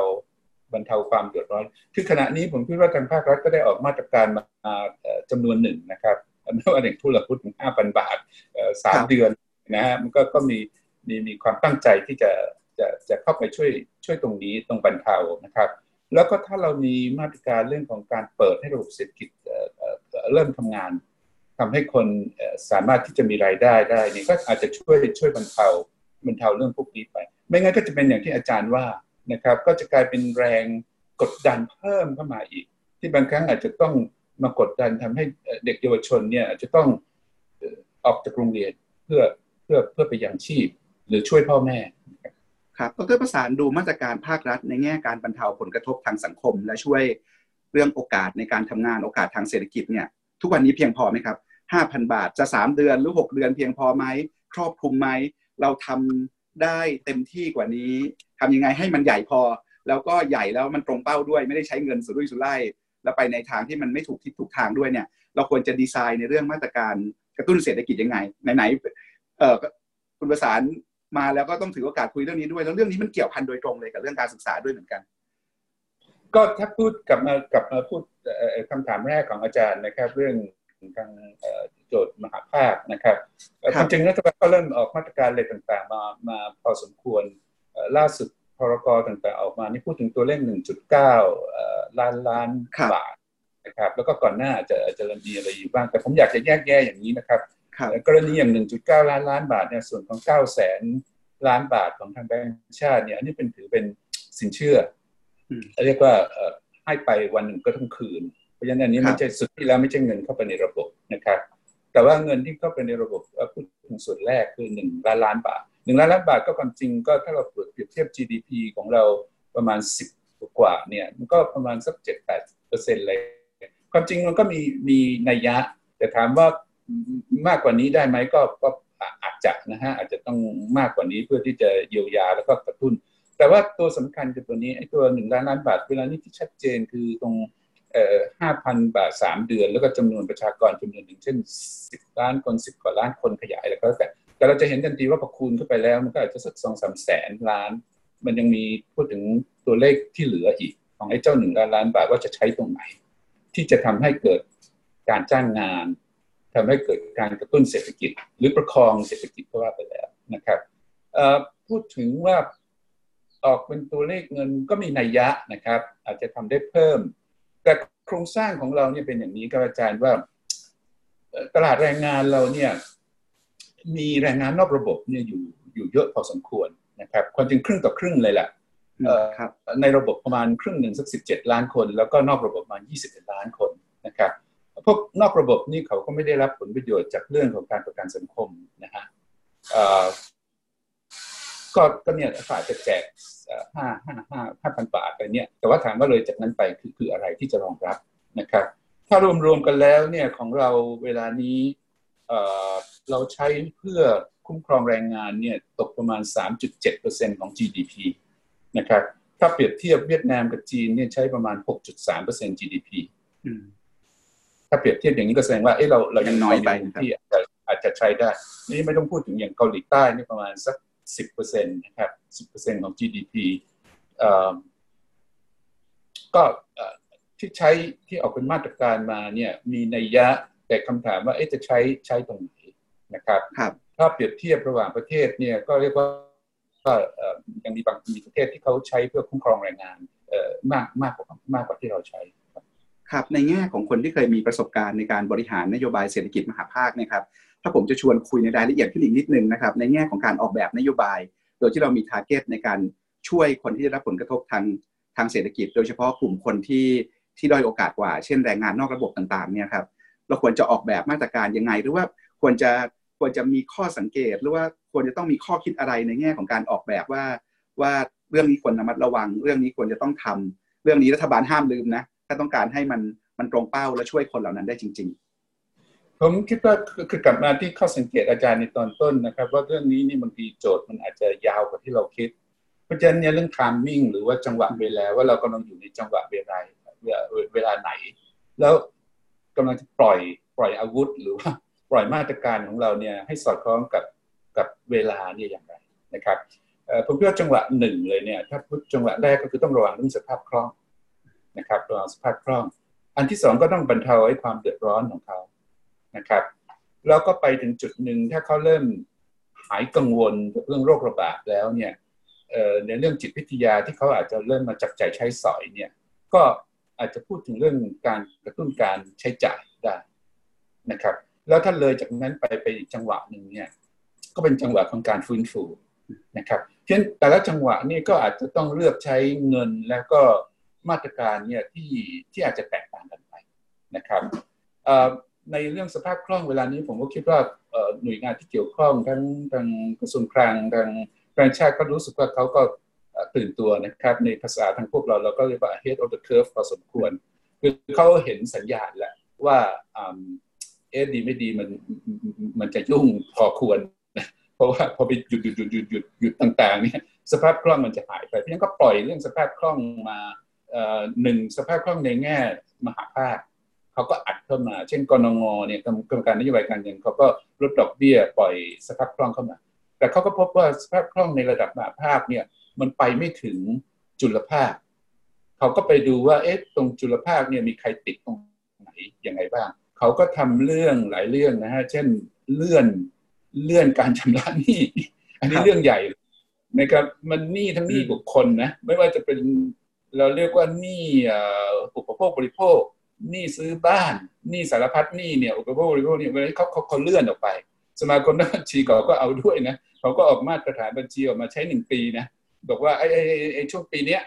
[SPEAKER 2] บรรเทาความเดือดร้อน คือขณะนี้ผมคิดว่าทางภาครัฐก็ได้ออกมาตรการมาจำนวนหนึ่งนะครับไม่ว่าเด็กทุนละพุทธถึงห้าพันบาทสามเดือนนะฮะมันก็ก็มีมีมีความตั้งใจที่จะจะจะเข้าไปช่วยช่วยตรงนี้ตรงบรรเทานะครับ แล้วก็ถ้าเรามีมาตรการเรื่องของการเปิดให้ระบบเศรษฐกิจเริ่มทำงานทำให้คนสามารถที่จะมีรายได้ได้นี่ก็อาจจะช่วยช่วยบรรเทา บรรเทาเรื่องพวกนี้ไป ไม่งั้นก็จะเป็นอย่างที่อาจารย์ว่านะครับ ก็จะกลายเป็นแรงกดดันเพิ่มเข้ามาอีก ที่บางครั้งอาจจะต้องมากดดันทำให้เด็กเยาวชนเนี่ยจะต้องออกจากโรงเรียนเพื่อเพื่อเพื่อไปยังชีพ หรือช่วยพ่อแม่
[SPEAKER 1] ครับดรประสานดูมาตรการภาครัฐ ในแง่การบรรเทาผลกระทบทางสังคม และช่วยเรื่องโอกาสในการทำงานโอกาสทางเศรษฐกิจเนี่ยทุกวันนี้เพียงพอไหมครับห้าพันบาทจะสามเดือนหรือหกเดือนเพียงพอไหมครอบคลุมไหม เราทำได้เต็มที่กว่านี้ทำยังไงให้มันใหญ่พอ แล้วก็ใหญ่แล้วมันตรงเป้าด้วย ไม่ได้ใช้เงินสุรุ่ยสุร่ายแล้วไปในทางที่มันไม่ถูกทิศถูกทางด้วยเนี่ย เราควรจะดีไซน์ในเรื่องมาตรการกระตุ้นเศรษฐกิจยังไงไหนๆเออคุณประสานมาแล้วก็ต้องถือโอกาสคุยเรื่องนี้ด้วยแล้วเรื่องนี้มันเกี่ยวพันโดยตรงเลยกับเรื่องการศึกษาด้วยเหมือนกัน
[SPEAKER 2] ก็ถ้าพูดกลับมากลับมาพูดคำถามแรกของอาจารย์นะครับ เรื่อง ทางโจทย์มหาภาคนะครับความจริงรัฐบาลก็เริ่มออกมาตรการอะไรต่างๆ มามาพอสมควรล่าสุดพรกต่างๆออกมานี่พูดถึงตัวเลข 1.9 ล้านล้านบาทนะครับแล้วก็ก่อนหน้าจะจะมีอะไรอยู่บ้างแต่ผมอยากจะแยกแยะอย่างนี้นะครับกรณีอย่าง 1.9 ล้านล้านบาทเนี่ยส่วนของ 9 แสนล้านบาทของทางแบงก์ชาติเนี่ยอันนี้เป็นถือเป็นสินเชื่อ เรียกว่าให้ไปวันหนึ่งก็ต้องคืนเพ ราะฉะนั้นอันนี้ไม่ใช่สุดที่แล้วไม่ใช่เงินเข้าไปในระบบนะครับ แต่ว่าเงินที่เข้าไปในระบบพูดถึงส่วนแรกคือ1ล้านล้านบาทหนึ่งล้านล้านบาทก็ความจริงก็ถ้าเราเปรียบเทียบ GDP ของเราประมาณ10กว่าเนี่ยมันก็ประมาณสัก7-8เปอร์เซ็นต์เลยความจริงมันก็มีมีนัยยะ แต่ถามว่ามากกว่านี้ได้ไหมก็ก็อาจจะนะฮะอาจจะต้องมากกว่านี้เพื่อที่จะเยียวยาแล้วก็กระตุ้น แต่ว่าตัวสำคัญคือตัวนี้ไอ้ตัวหนึ่งล้านล้านบาทเวลานี้ที่ชัดเจนคือตรง เอ่อห้าพันบาทสามเดือน แล้วก็จำนวนประชากรจำนวนหนึ่งเช่นสิบล้านคนสิบกว่าล้านคนขยายแล้วก็แต่แต่เราจะเห็นทันทีว่าพอคูณเข้าไปแล้ว มันก็อาจจะสักสองสามแสนล้าน มันยังมีพูดถึงตัวเลขที่เหลืออีก ของไอ้เจ้าหนึ่งล้านล้านบาทว่าจะใช้ตรงไหน ที่จะทำให้เกิดการจ้างงานทำให้เกิดการกระตุ้นเศรษฐกิจ หรือประคองเศรษฐกิจก็ว่าไปแล้วนะครับพูดถึงว่าออกเป็นตัวเลขเงินก็มีนัยยะนะครับ อาจจะทำได้เพิ่ม แต่โครงสร้างของเราเนี่ยเป็นอย่างนี้ครับอาจารย์ว่าตลาดแรงงานเราเนี่ยมีแรงงานนอกระบบเนี่ยอยู่อยู่เยอะพอสมควรนะครับความจริงครึ่งต่อครึ่งเลยแหละในระบบประมาณครึ่งหนึ่งสักสิบเจ็ดล้านคน แล้วก็นอกระบบประมาณยี่สิบล้านคนนะครับพวกนอกระบบนี่เขาก็ไม่ได้รับผลประโยชน์จากเรื่องของการประกันสังคมนะฮะ ก็ก็เนี่ยฝ่ายจะแจกห้าห้าห้าห้าพันบาทอะไรเนี่ย แต่ว่าถามว่าเลยจากนั้นไปคือคืออะไรที่จะรองรับนะครับ ถ้ารวมๆกันแล้วเนี่ยของเราเวลานี้เราใช้เพื่อคุ้มครองแรงงานเนี่ยตกประมาณ 3.7%ของ GDP นะครับถ้าเปรียบเทียบเวียดนามกับจีนเนี่ยใช้ประมาณ 6.3% GDP ถ้าเปรียบเทียบอย่างนี้ก็แสดงว่าเอ้เราเรายังน้อยไปที่อาจจะอาจจะใช้ได้ นี่ไม่ต้องพูดถึงอย่างเกาหลีใต้นี่ประมาณสัก 10%นะครับ 10%ของ GDP ก็ที่ใช้ที่ออกเป็นมาตรการมาเนี่ยมีนัยยะแต่คำถามว่าจะใช้ใช้ตรงไหนนะครับ
[SPEAKER 1] ครับ
[SPEAKER 2] ถ้าเปรียบเทียบระหว่างประเทศเนี่ยก็เรียกว่าก็ยังมีบางมีประเทศที่เขาใช้เพื่อคุ้มครองแรงงานมากมากกว่ามากกว่าที่เราใช้
[SPEAKER 1] ครับ ในแง่ของคนที่เคยมีประสบการณ์ในการบริหารนโยบายเศรษฐกิจมหาภาคนะครับ ถ้าผมจะชวนคุยในรายละเอียดขึ้นอีกนิดนึงนะครับในแง่ของการออกแบบนโยบาย โดยที่เรามีทาร์เก็ตในการช่วยคนที่ได้รับผลกระทบทางทางเศรษฐกิจ โดยเฉพาะกลุ่มคนที่ที่ด้อยโอกาสกว่า เช่นแรงงานนอกระบบต่างๆเนี่ยครับเราควรจะออกแบบมาตรการยังไง หรือว่าควรจะควรจะมีข้อสังเกต หรือว่าควรจะต้องมีข้อคิดอะไรในแง่ของการออกแบบว่า ว่าเรื่องนี้ควรระมัดระวัง เรื่องนี้ควรจะต้องทำเรื่องนี้รัฐบาลห้ามลืมนะถ้าต้องการให้มันมันตรงเป้าและช่วยคนเหล่านั้นได้จริง
[SPEAKER 2] ๆ ผมคิดว่าคือกลับมาที่ข้อสังเกตอาจารย์ในตอนต้นนะครับ ว่าเรื่องนี้นี่บางทีโจทย์มันอาจจะยาวกว่าที่เราคิด เพราะฉะนั้นเนี่ยเรื่องทามมิ่งหรือว่าจังหวะเวลาว่าเรากำลังอยู่ในจังหวะเวลาเวลาไหน แล้วกำลังจะปล่อยปล่อยอาวุธ หรือว่าปล่อยมาตรการของเราเนี่ยให้สอดคล้องกับกับเวลาเนี่ยอย่างไรนะครับผมคิดว่าจังหวะหนึ่งเลยเนี่ยถ้าพูดจังหวะแรกก็คือต้องระวังเรื่องสภาพคล่องนะครับระวังสภาพคล่อง อันที่สองก็ต้องบรรเทาให้ความเดือดร้อนของเขา นะครับแล้วก็ไปถึงจุดหนึ่งถ้าเขาเริ่มหายกังวลเรื่องโรคระบาดแล้วเนี่ยในเรื่องจิตวิทยาที่เขาอาจจะเริ่มมาจับใจใช้สอยเนี่ยก็อาจจะพูดถึงเรื่องการกระตุ้นการใช้จ่ายได้นะครับ แล้วถ้าเลยจากนั้นไปไปอีกจังหวะหนึ่งเนี่ยก็เป็นจังหวะของการฟื้นฟูนะครับเช่นแต่ละจังหวะนี่ก็อาจจะต้องเลือกใช้เงินแล้วก็มาตรการเนี่ยที่ที่อาจจะแตกต่างกันไปนะครับ ในเรื่องสภาพคล่องเวลานี้ผมก็คิดว่าหน่วยงานที่เกี่ยวข้องทั้งทางกระทรวงคลังทางแบงชาติก็รู้สึกว่าเขาก็ตื่นตัวนะครับ ในภาษาทางพวกเราเราก็เรียกว่า head of the curve พอสมควร คือเขาเห็นสัญญาณแล้วว่าเอ๊ดีไม่ดีมันมันจะยุ่งพอควร เพราะว่าพอไปหยุดหยุดหยุดหยุดหยุดหยุดต่าง ๆ เนี่ยสภาพคล่องมันจะหายไปเพราะฉะนั้นก็ปล่อยเรื่องสภาพคล่องมาหนึ่งสภาพคล่องในแง่มหาภาค เขาก็อัดเข้ามา เช่นกรงเนี่ยกรรมการนโยบายการเงินเขาก็ลดดอกเบี้ยปล่อยสภาพคล่องเข้ามา แต่เขาก็พบว่าสภาพคล่องในระดับมหาภาคเนี่ยมันไปไม่ถึงจุลภาค เขาก็ไปดูว่าเอ๊ะตรงจุลภาคเนี่ยมีใครติดตรงไหนยังไงบ้าง เขาก็ทำเรื่องหลายเรื่องนะฮะเช่นเลื่อนเลื่อนการชำระหนี้อันนี้เรื่องใหญ่นะครับมันหนี้ทั้งหนี้บุคคลนะไม่ว่าจะเป็นเราเรียกว่าหนี้อุปโภคบริโภค หนี้ซื้อบ้านหนี้สารพัดหนี้เนี่ยอุปโภคบริโภคเนี่ยเวลาเขาเขาเขาเลื่อนออกไป สมาคมนักบัญชีเขาก็เอาด้วยนะเขาก็ออกมาตรฐานบัญชีออกมาใช้หนึ่งปีนะบอกว่าไอ้ไอ้ไอ้ช่วงปีเนี้ย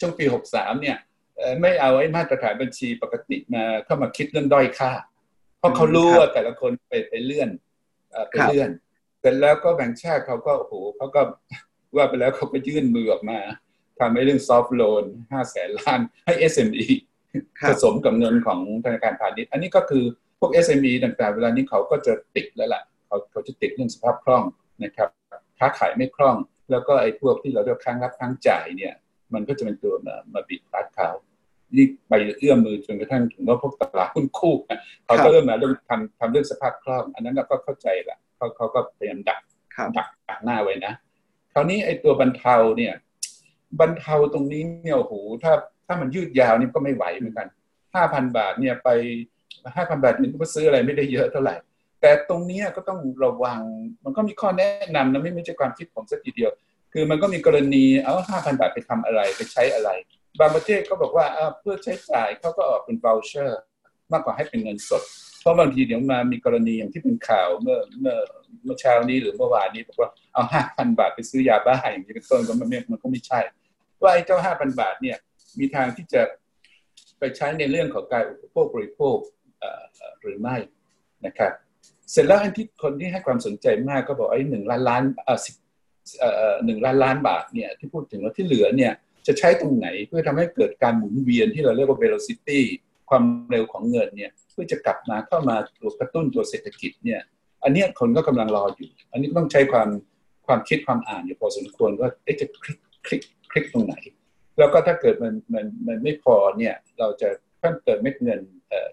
[SPEAKER 2] ช่วงปีหกสามเนี่ยไม่เอาไอ้มาตรฐานบัญชีปกติมาเข้ามาคิดเรื่องด้อยค่า เพราะเขารู้ว่าแต่ละคนไปไปเลื่อนไปเลื่อนเสร็จแล้วก็แบ่งชาติเขาก็โอ้โหเขาก็ว่าไปแล้วเขาก็ยื่นมือออกมาทำให้เรื่องซอฟท์โลนห้าแสนล้านให้ SME ผสมกับเงินของธนาคารพาณิชย์ อันนี้ก็คือพวก SME ต่างๆ เวลานี้เขาก็จะติดแล้วล่ะเขาเขาจะติดเรื่องสภาพคล่องนะครับค้าขายไม่คล่อง แล้วก็ไอ้พวกที่เราเรียกค้างรับค้างจ่ายเนี่ย มันก็จะเป็นตัวมามาบิดรัดเขานี่ไปเอื้อมมือจนกระทั่งถึงว่าพวกตลาดหุ้นคู่เขาก็เริ่มมาเรื่องทำทำเรื่องสภาพคล่อง อันนั้นเราก็เข้าใจละเขาเขาก็พยายามดักดักดักหน้าไว้นะ คราวนี้ไอ้ตัวบรรเทาเนี่ยบรรเทาตรงนี้เนี่ยโอ้โหถ้า ถ้ามันยืดยาวนี่ก็ไม่ไหวเหมือนกันห้าพันบาทเนี่ยไปห้าพันบาทนี่ก็ซื้ออะไรไม่ได้เยอะเท่าไหร่ แต่ตรงนี้ก็ต้องระวัง มันก็มีข้อแนะนำนะไม่ไม่ใช่ความคิดผมสักทีเดียว คือมันก็มีกรณีเอาห้าพันบาทไปทำอะไรไปใช้อะไร บางประเทศก็บอกว่าเพื่อใช้จ่ายเขาก็ออกเป็น voucher มากกว่าให้เป็นเงินสด เพราะบางทีเดี๋ยวมามีกรณีอย่างที่เป็นข่าวเมื่อเมื่อเมื่อเช้านี้หรือเมื่อวานนี้บอกว่าเอาห้าพันบาทไปซื้อยาบ้าอย่างนี้เป็นต้นก็มันมันก็ไม่ใช่ ว่าไอ้เจ้าห้าพันบาทเนี่ย มีทางที่จะไปใช้ในเรื่องของการอุปโภคบริโภคหรือไม่นะครับเสร็จแล้วอันที่คนที่ให้ความสนใจมากก็บอกไอ้หนึ่งล้านล้านเอ่อสิบหนึ่งล้านล้านบาทเนี่ยที่พูดถึงว่าที่เหลือเนี่ยจะใช้ตรงไหนเพื่อทำให้เกิดการหมุนเวียนที่เราเรียกว่า velocity ความเร็วของเงินเนี่ยเพื่อจะกลับมาเข้ามาตัวกระตุ้นตัวเศรษฐกิจเนี่ยอันนี้คนก็กำลังรออยู่ อันนี้ก็ต้องใช้ความความคิดความอ่านอยู่พอสมควรว่าจะคลิกคลิกคลิกตรงไหน แล้วก็ถ้าเกิดมันมันมันไม่พอเนี่ยเราจะเพิ่มเติมเม็ดเงิน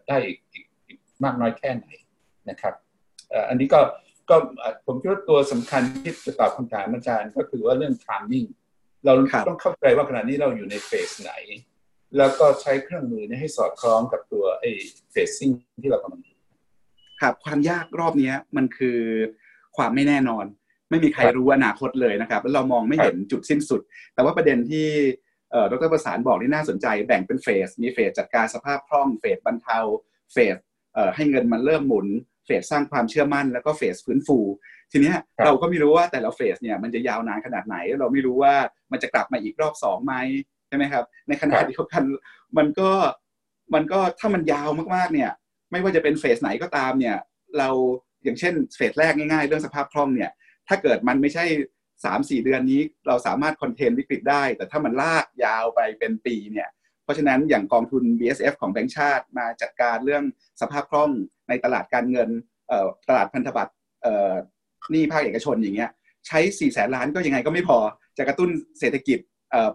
[SPEAKER 2] ได้อีกอีกมากน้อยแค่ไหนนะครับอันนี้ก็ก็ผมคิดว่าตัวสำคัญที่จะตอบคำถามอาจารย์ก็คือว่าเรื่อง timing เราต้องเข้าใจว่าขณะนี้เราอยู่ในเฟสไหน แล้วก็ใช้เครื่องมือนี้ให้สอดคล้องกับตัวไอ้เฟสซิ่งที่เรากำลัง
[SPEAKER 1] ครับความยากรอบนี้มันคือความไม่แน่นอน ไม่มีใครรู้อนาคตเลยนะครับแล้วเรามองไม่เห็นจุดสิ้นสุด แต่ว่าประเด็นที่ ดรประสานบอกนี่น่าสนใจแบ่งเป็นเฟส มีเฟสจัดการสภาพคล่อง เฟสบรรเทา เฟสให้เงินมันเริ่มหมุน เฟสสร้างความเชื่อมั่น แล้วก็เฟสฟื้นฟู ทีนี้เราก็ไม่รู้ว่าแต่ละเฟสเนี่ยมันจะยาวนานขนาดไหน เราไม่รู้ว่ามันจะกลับมาอีกรอบสองไหมใช่ไหมครับ ในขณะเดียวกันมันก็มันก็ถ้ามันยาวมากๆเนี่ยไม่ว่าจะเป็นเฟสไหนก็ตามเนี่ยเราอย่างเช่นเฟสแรกง่ายๆ เรื่องสภาพคล่องเนี่ยถ้าเกิดมันไม่ใช่ สามสี่เดือนนี้เราสามารถคอนเทนวิกฤตได้ แต่ถ้ามันลากยาวไปเป็นปีเนี่ยเพราะฉะนั้นอย่างกองทุน BSF ของแบงก์ชาติมาจัดการเรื่องสภาพคล่องในตลาดการเงินตลาดพันธบัตรนี้ภาคเอกชนอย่างเงี้ยใช้4ี่แสนล้านก็ยังไงก็ไม่พอ จะกระตุ้นเศรษฐกิจ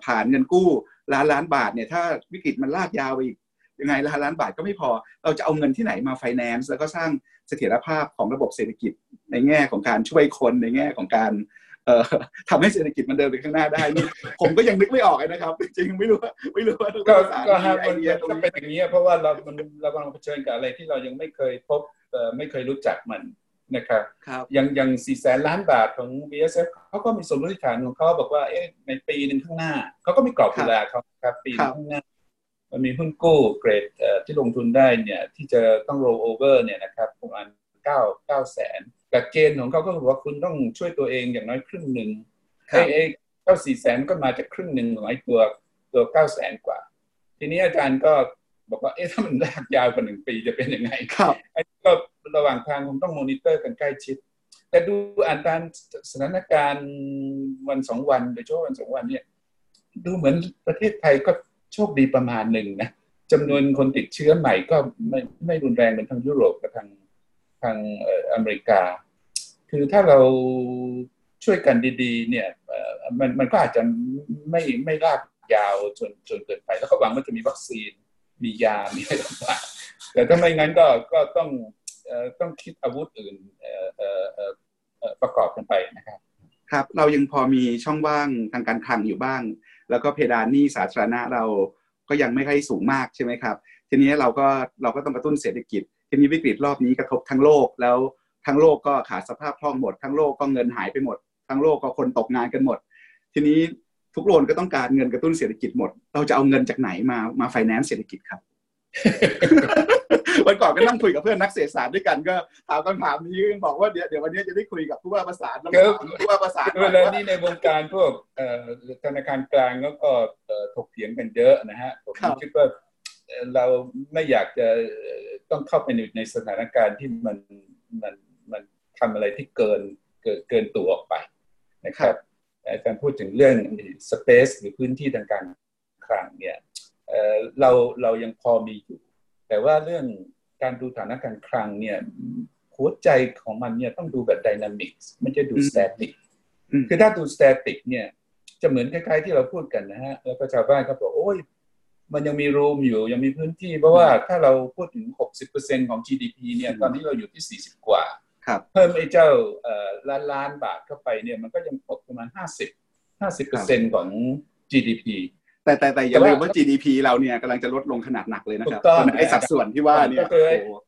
[SPEAKER 1] ผ่านเงินกู้ล้านล้านบาทเนี่ยถ้าวิกฤตมันลากยาวไปอีกยังไงล้านล้านบาทก็ไม่พอ เราจะเอาเงินที่ไหนมาไฟแนนซ์แล้วก็สร้างเสถียรภาพของระบบเศรษฐกิจในแง่ของการช่วยคนในแง่ของการ ทำให้เศรษฐกิจมันเดินไปข้างหน้าได้นี่ผมก็ยังนึกไม่ออกนะครับ จริงไม่รู้ว่าไม่รู้ว่า
[SPEAKER 2] ก็ก็ฮะมันต้องเป็นอย่างนี้เพราะว่าเรามันเรากำลังเผชิญกับอะไรที่เรายังไม่เคยพบเอ่อไม่เคยรู้จักมันนะครับอย่างอย่างสี่แสนล้านบาทของ BSF เขาก็มีสมมติฐานของเขาบอกว่าเอ๊ะในปีหนึ่งข้างหน้าเขาก็มีกรอบเวลาเขาครับปีข้างหน้ามันมีหุ้นกู้เกรดที่ลงทุนได้เนี่ยที่จะต้อง roll over เนี่ยนะครับประมาณเก้าเก้าแสน แต่เกณฑ์ของเขาก็คือว่าคุณต้องช่วยตัวเองอย่างน้อยครึ่งหนึ่งไอ้ไอ้เก้าสี่แสนก็มาจากครึ่งหนึ่งของไอ้ตัวตัวเก้าแสนกว่า ทีนี้อาจารย์ก็บอกว่าเอ๊ะถ้ามันลากยาวกว่าหนึ่งปีจะเป็นยังไง
[SPEAKER 1] ครับ
[SPEAKER 2] ไอ้ก็ระหว่างทางคงต้องมอนิเตอร์กันใกล้ชิด แต่ดูอ่านตามสถานการณ์วันสองวันโดยเฉพาะวันสองวันเนี่ยดูเหมือนประเทศไทยก็โชคดีประมาณหนึ่งนะจำนวนคนติดเชื้อใหม่ก็ไม่ไม่รุนแรงเหมือนทางยุโรปกับทาง ทางอเมริกา คือถ้าเราช่วยกันดีๆ เนี่ยมันมันก็อาจจะไม่ไม่ลากยาวจนจนเกินไป แล้วก็หวังว่าจะมีวัคซีนมียา มีอะไรต่างๆแต่ถ้าไม่งั้นก็ก็ต้องต้องคิดอาวุธอื่นประกอบกันไปนะครับ
[SPEAKER 1] ครับ เรายังพอมีช่องว่างทางการคลังอยู่บ้าง แล้วก็เพดานหนี้สาธารณะเราก็ยังไม่ค่อยสูงมากใช่ไหมครับ ทีนี้เราก็เราก็ต้องกระตุ้นเศรษฐกิจ ทีนี้วิกฤตรอบนี้กระทบทั้งโลกแล้วทั้งโลกก็ขาดสภาพคล่องหมด ทั้งโลกก็เงินหายไปหมด ทั้งโลกก็คนตกงานกันหมด ทีนี้ทุกโลนก็ต้องการเงินกระตุ้นเศรษฐกิจหมด เราจะเอาเงินจากไหนมามาไฟแนนซ์เศรษฐกิจครับวันก่อนก็นั่งคุยกับเพื่อนนักเศรษฐศาสตร์ด้วยกันก็ถามคำถามนี้บอกว่าเดี๋ยวเดี๋ยววันนี้จะได้คุยกับผู้ว่าประสานแล้วผู้ว่าประสาน
[SPEAKER 2] เวลานี้ในวงการพวกธนาคารกลางก็ถกเถียงกันเยอะนะฮะผมคิดว่า เราไม่อยากจะต้องเข้าไปในสถานการณ์ที่มันมันมันทำอะไรที่เกินเกินเกินตัวออกไปนะครับอาจารย์พูดถึงเรื่องสเปซหรือพื้นที่ทางการคลังเนี่ยเราเรายังพอมีอยู่ แต่ว่าเรื่องการดูฐานะการคลังเนี่ยหัวใจของมันเนี่ยต้องดูแบบ dynamic ไม่ใช่ดู static คือถ้าดู static เนี่ยจะเหมือนคล้ายๆที่เราพูดกันนะฮะ แล้วก็ชาวบ้านก็บอกโอ้ย มันยังมี room อยู่ยังมีพื้นที่ เพราะว่าถ้าเราพูดถึง 60%ของ GDP เนี่ยตอนนี้เราอยู่ที่ 40 กว่า เพิ่มไอ้เจ้าล้านล้านบาทเข้าไปเนี่ยมันก็ยังตกประมาณ 50 50%ของ GDP
[SPEAKER 1] แต่แต่แต่อย่าลืมว่า GDP เราเนี่ยกำลังจะลดลงขนาดหนักเลยนะครับไอ้สัดส่วนที่ว่าเนี่ย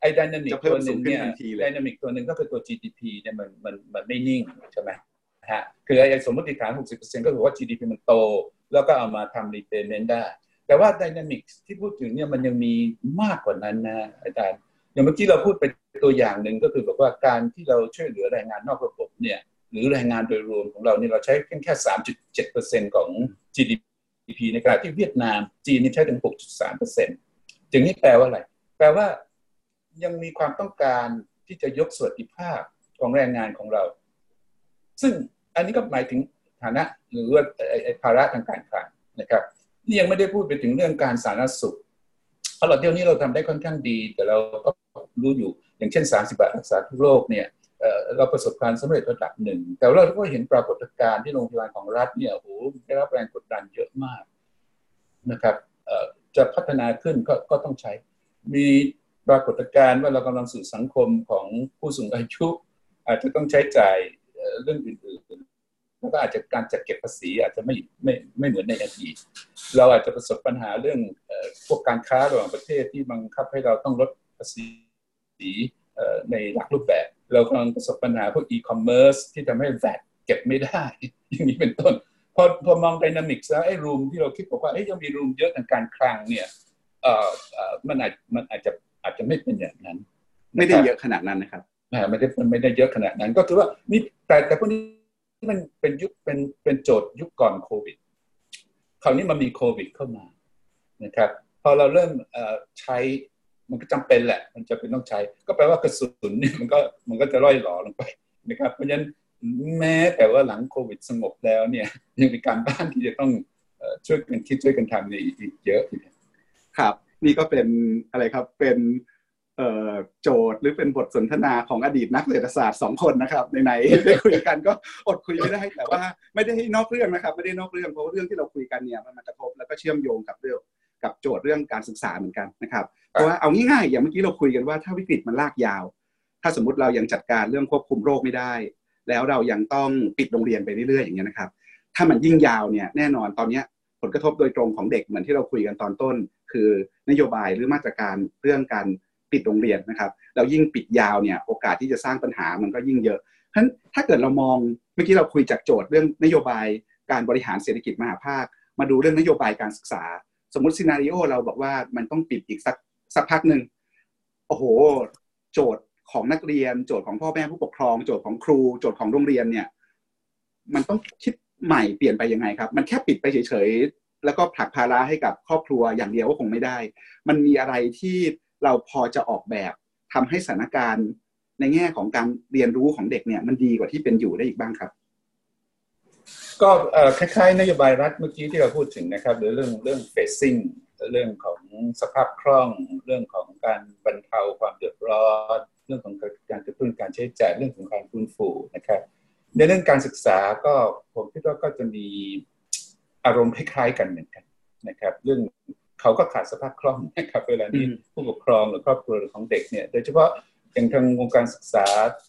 [SPEAKER 2] ไอ้ dynamic ตัวหนึ่งเนี่ย dynamic ตัวหนึ่งก็คือตัว GDP เนี่ยมันมันมันไม่นิ่งใช่ไหมฮะคือไอ้สมมติฐาน 60%ก็คือว่า GDP มันโต แล้วก็เอามาทำรีเ a น m ได้ แต่ว่า dynamic ที่พูดถึงเนี่ยมันยังมีมากกว่านั้นนะอาจารย์อย่างเมื่อกี้เราพูดไปตัวอย่างหนึ่งก็คือบอกว่าการที่เราช่วยเหลือแรงงานนอกระบบเนี่ยหรือแรงงานโดยรวมของเราเนี่ยเราใช้แค่แค่สามจุดเจ็ดเปอร์เซ็นต์ของ GDP ในขณะที่เวียดนามจีนนี่ใช้ถึง 6.3เปอร์เซ็นต์จึงนี่แปลว่าอะไร แปลว่ายังมีความต้องการที่จะยกสวัสดิภาพของแรงงานของเรา ซึ่งอันนี้ก็หมายถึงฐานะหรือว่าภาระทางการคลังนะครับ นี่ยังไม่ได้พูดไปถึงเรื่องการสาธารณสุขเพราะเราเดี๋ยวนี้เราทำได้ค่อนข้างดี แต่เราก็รู้อยู่อย่างเช่น 30 บาทรักษาทุกโรคเนี่ยเราประสบความสำเร็จระดับหนึ่ง แต่เราก็เห็นปรากฏการณ์ที่โรงพยาบาลของรัฐเนี่ยโอ้โหได้รับแรงกดดันเยอะมากนะครับจะพัฒนาขึ้นก็ก็ต้องใช้ มีปรากฏการณ์ว่าเรากำลังสู่สังคมของผู้สูงอายุ อาจจะต้องใช้จ่ายเรื่องอื่น แล้วก็อาจจะการจัดเก็บภาษีอาจจะไม่ไม่ไม่เหมือนในอดีตเราอาจจะประสบปัญหาเรื่องพวกการค้าระหว่างประเทศที่บังคับให้เราต้องลดภาษีในหลักรูปแบบ เรากำลังประสบปัญหาพวกอีคอมเมิร์ซที่ทำให้แวดเก็บไม่ได้ อย่างนี้เป็นต้น พอพอมองไดนามิกแล้วไอ้รูมที่เราคิดบอกว่าเอ้ยยังมีรูมเยอะทางการคลังเนี่ยเอ่อมันอาจมันอาจจะอาจจะไม่เป็นอย่างนั้น
[SPEAKER 1] ไม่ได้เยอะขนาดนั้นนะครับ
[SPEAKER 2] ไม่ได้มันไม่ได้เยอะขนาดนั้น ก็คือว่านี่แต่แต่พวกนี้ มันเป็นยุคเป็นเป็นโจทย์ยุคก่อนโควิด คราวนี้มันมีโควิดเข้ามานะครับ พอเราเริ่มใช้มันก็จำเป็นแหละ มันจะเป็นต้องใช้ ก็แปลว่ากระสุนเนี่ยมันก็มันก็จะร่อยหลอลงไปนะครับ เพราะฉะนั้นแม้แต่ว่าหลังโควิดสงบแล้วเนี่ยยังมีการบ้านที่จะต้องช่วยกันคิดช่วยกันทำเนี่ยอีกเยอะ
[SPEAKER 1] ครับ นี่ก็เป็นอะไรครับเป็น โจทย์หรือเป็นบทสนทนาของอดีตนักเศรษฐศาสตร์สองคนนะครับในๆได้คุยกันก็อดคุยไม่ได้แต่ว่าไม่ได้นอกเรื่องนะครับ ไม่ได้นอกเรื่องเพราะว่าเรื่องที่เราคุยกันเนี่ยมันมากระทบแล้วก็เชื่อมโยงกับเรื่องกับโจทย์เรื่องการศึกษาเหมือนกันนะครับเพราะว่าเอาง่ายๆอย่างเมื่อกี้เราคุยกันว่าถ้าวิกฤตมันลากยาว ถ้าสมมติเรายังจัดการเรื่องควบคุมโรคไม่ได้ แล้วเรายังต้องปิดโรงเรียนไปเรื่อยๆอย่างเงี้ยนะครับ ถ้ามันยิ่งยาวเนี่ยแน่นอนตอนนี้ผลกระทบโดยตรงของเด็กเหมือนที่เราคุยกันตอนต้น คือนโยบายหรือมาตรการเรื่องการ ปิดโรงเรียนนะครับแล้วยิ่งปิดยาวเนี่ยโอกาสที่จะสร้างปัญหามันก็ยิ่งเยอะเพราะฉะนั้นถ้าเกิดเรามองเมื่อกี้เราคุยจากโจทย์เรื่องนโยบายการบริหารเศรษฐกิจมหาภาค มาดูเรื่องนโยบายการศึกษา สมมติซีนารีโอเราบอกว่ามันต้องปิดอีกสักสักพักหนึ่งโอ้โห โจทย์ของนักเรียน โจทย์ของพ่อแม่ผู้ปกครอง โจทย์ของครู โจทย์ของโรงเรียนเนี่ยมันต้องคิดใหม่เปลี่ยนไปยังไงครับ มันแค่ปิดไปเฉยๆ แล้วก็ผลักภาระให้กับครอบครัวอย่างเดียวก็คงไม่ได้ มันมีอะไรที่ เราพอจะออกแบบทำให้สถานการณ์ในแง่ของการเรียนรู้ของเด็กเนี่ยมันดีกว่าที่เป็นอยู่ได้อีกบ้างครับ
[SPEAKER 2] ก็คล้ายๆ นโยบายรัฐเมื่อกี้ที่เราพูดถึงนะครับหรือเรื่องเรื่องเฟซซิ่งเรื่องของสภาพคล่องเรื่องของการบรรเทาความเดือดร้อน เรื่องของการกระตุ้นการใช้จ่ายเรื่องของการฟื้นฟูนะครับ ในเรื่องการศึกษาก็ผมคิดว่าก็จะมีอารมณ์คล้ายๆกันเหมือนกันนะครับ เรื่อง เขาก็ขาดสภาพคล่องนะครับเวลานี้ผู้ปกครองหรือครอบครัวของเด็กเนี่ยโดยเฉพาะอย่างทางวงการศึกษา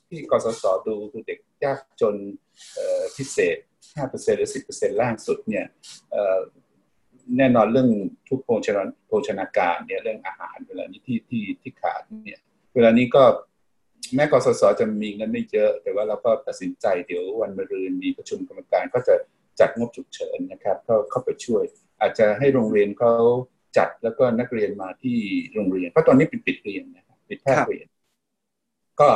[SPEAKER 2] ที่กสศดูคือเด็กยากจนพิเศษ 5%หรือ 10%ล่างสุดเนี่ยแน่นอนเรื่องทุกโภชนาโภชนาการเนี่ยเรื่องอาหารเวลานี้ที่ที่ที่ขาดเนี่ยเวลานี้ก็แม้กสศจะมีเงินไม่เยอะ แต่ว่าเราก็ตัดสินใจเดี๋ยววันมะรืนมีประชุมกรรมการก็จะจัดงบฉุกเฉินนะครับก็เข้าไปช่วย อาจจะให้โรงเรียนเขา จัดแล้วก็นักเรียนมาที่โรงเรียน เพราะตอนนี้ปิดปิดเรียนนะครับปิดแพทย์เรียน ก็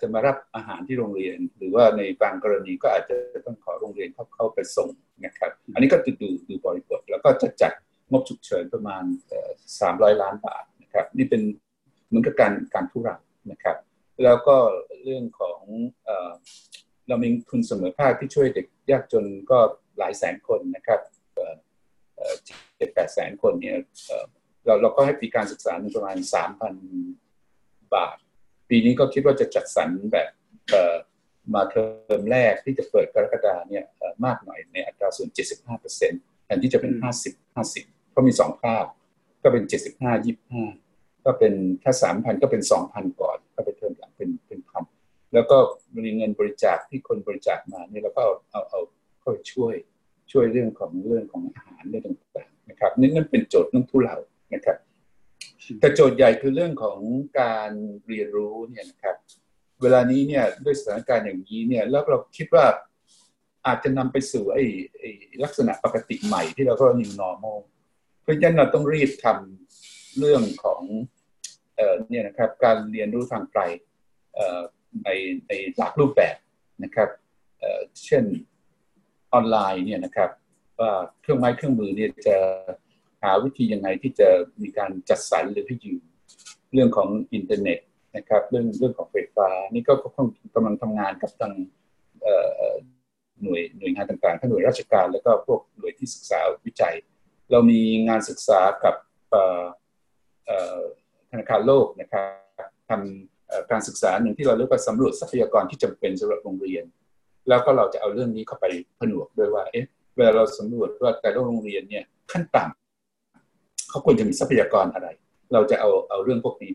[SPEAKER 2] จะมารับอาหารที่โรงเรียน หรือว่าในบางกรณีก็อาจจะต้องขอโรงเรียนเข้าเข้าไปส่งนะครับ อันนี้ก็ดูดูบริบทแล้วก็จะจัดงบฉุกเฉินประมาณสามร้อยล้านบาทนะครับ นี่เป็นเหมือนกับการการทุรังนะครับ แล้วก็เรื่องของเรามีทุนเสมอภาคที่ช่วยเด็กยากจนก็หลายแสนคนนะครับเจ็ดแปดแสนคนเนี่ยเราเราก็ให้ปีการศึกษาประมาณสามพันบาท ปีนี้ก็คิดว่าจะจัดสรรแบบมาเทอมแรกที่จะเปิดกรกฎาเนี่ยมากหน่อยในอัตราส่วน 75เปอร์เซ็นต์แทนที่จะเป็น 50 50 เพราะมีสองภาคก็เป็น 75 25 ก็เป็นถ้า 3,000 ก็เป็น 2,000 ก่อนก็ไปเทอมหลังเป็นเป็นพันแล้วก็มีเงินบริจาคที่คนบริจาคมาเนี่ยเราก็เอาเอาเอาเข้าไปช่วยช่วยเรื่องของเรื่องของอาหารเรื่องต่างๆ นะครับนี่นั่นเป็นโจทย์เรื่องทุเลานะครับ แต่โจทย์ใหญ่คือเรื่องของการเรียนรู้เนี่ยนะครับ เวลานี้เนี่ยด้วยสถานการณ์อย่างนี้เนี่ยแล้วเราคิดว่าอาจจะนำไปสู่ไอ้ลักษณะปกติใหม่ที่เราก็ new normal เพราะฉะนั้นเราต้องรีบทำเรื่องของเอ่อเนี่ยนะครับการเรียนรู้ทางไกลเอ่อในในหลากรูปแบบนะครับเอ่อเช่นออนไลน์เนี่ยนะครับ ว่าเครื่องไม้เครื่องมือเนี่ยจะหาวิธียังไงที่จะมีการจัดสรรหรือให้ยืมเรื่องของอินเทอร์เน็ตนะครับเรื่องเรื่องของไฟฟ้านี่ก็กำลังทำงานกับทางหน่วยหน่วยงานต่างๆทั้งหน่วยราชการ แล้วก็พวกหน่วยที่ศึกษาวิจัย เรามีงานศึกษากับธนาคารโลกนะครับทำการศึกษาหนึ่งที่เราเรียกว่าสำรวจทรัพยากรที่จำเป็นสำหรับโรงเรียน แล้วก็เราจะเอาเรื่องนี้เข้าไปผนวกด้วยว่าเอ๊ะ เวลาเราสำรวจว่าแต่ละโรงเรียนเนี่ยขั้นต่ำเขาควรจะมีทรัพยากรอะไร เราจะเอาเอาเรื่องพวกนี้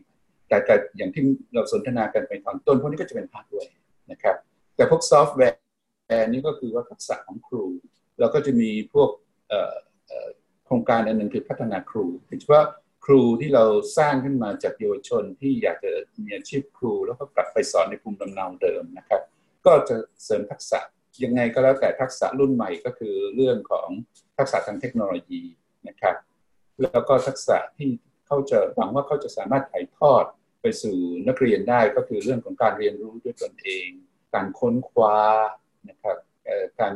[SPEAKER 2] แต่แต่อย่างที่เราสนทนากันไปตอนต้นพวกนี้ก็จะเป็นภาคด้วยนะครับ แต่พวกซอฟต์แวร์นี่ก็คือว่าทักษะของครู เราก็จะมีพวกโครงการอันหนึ่งคือพัฒนาครูโดยเฉพาะครูที่เราสร้างขึ้นมาจากเยาวชนที่อยากจะมีอาชีพครู แล้วก็กลับไปสอนในภูมิลำเนาเดิมนะครับ ก็จะเสริมทักษะ ยังไงก็แล้วแต่ทักษะรุ่นใหม่ก็คือเรื่องของทักษะทางเทคโนโลยีนะครับ แล้วก็ทักษะที่เขาจะหวังว่าเขาจะสามารถถ่ายทอดไปสู่นักเรียนได้ก็คือเรื่องของการเรียนรู้ด้วยตนเอง การค้นคว้านะครับการ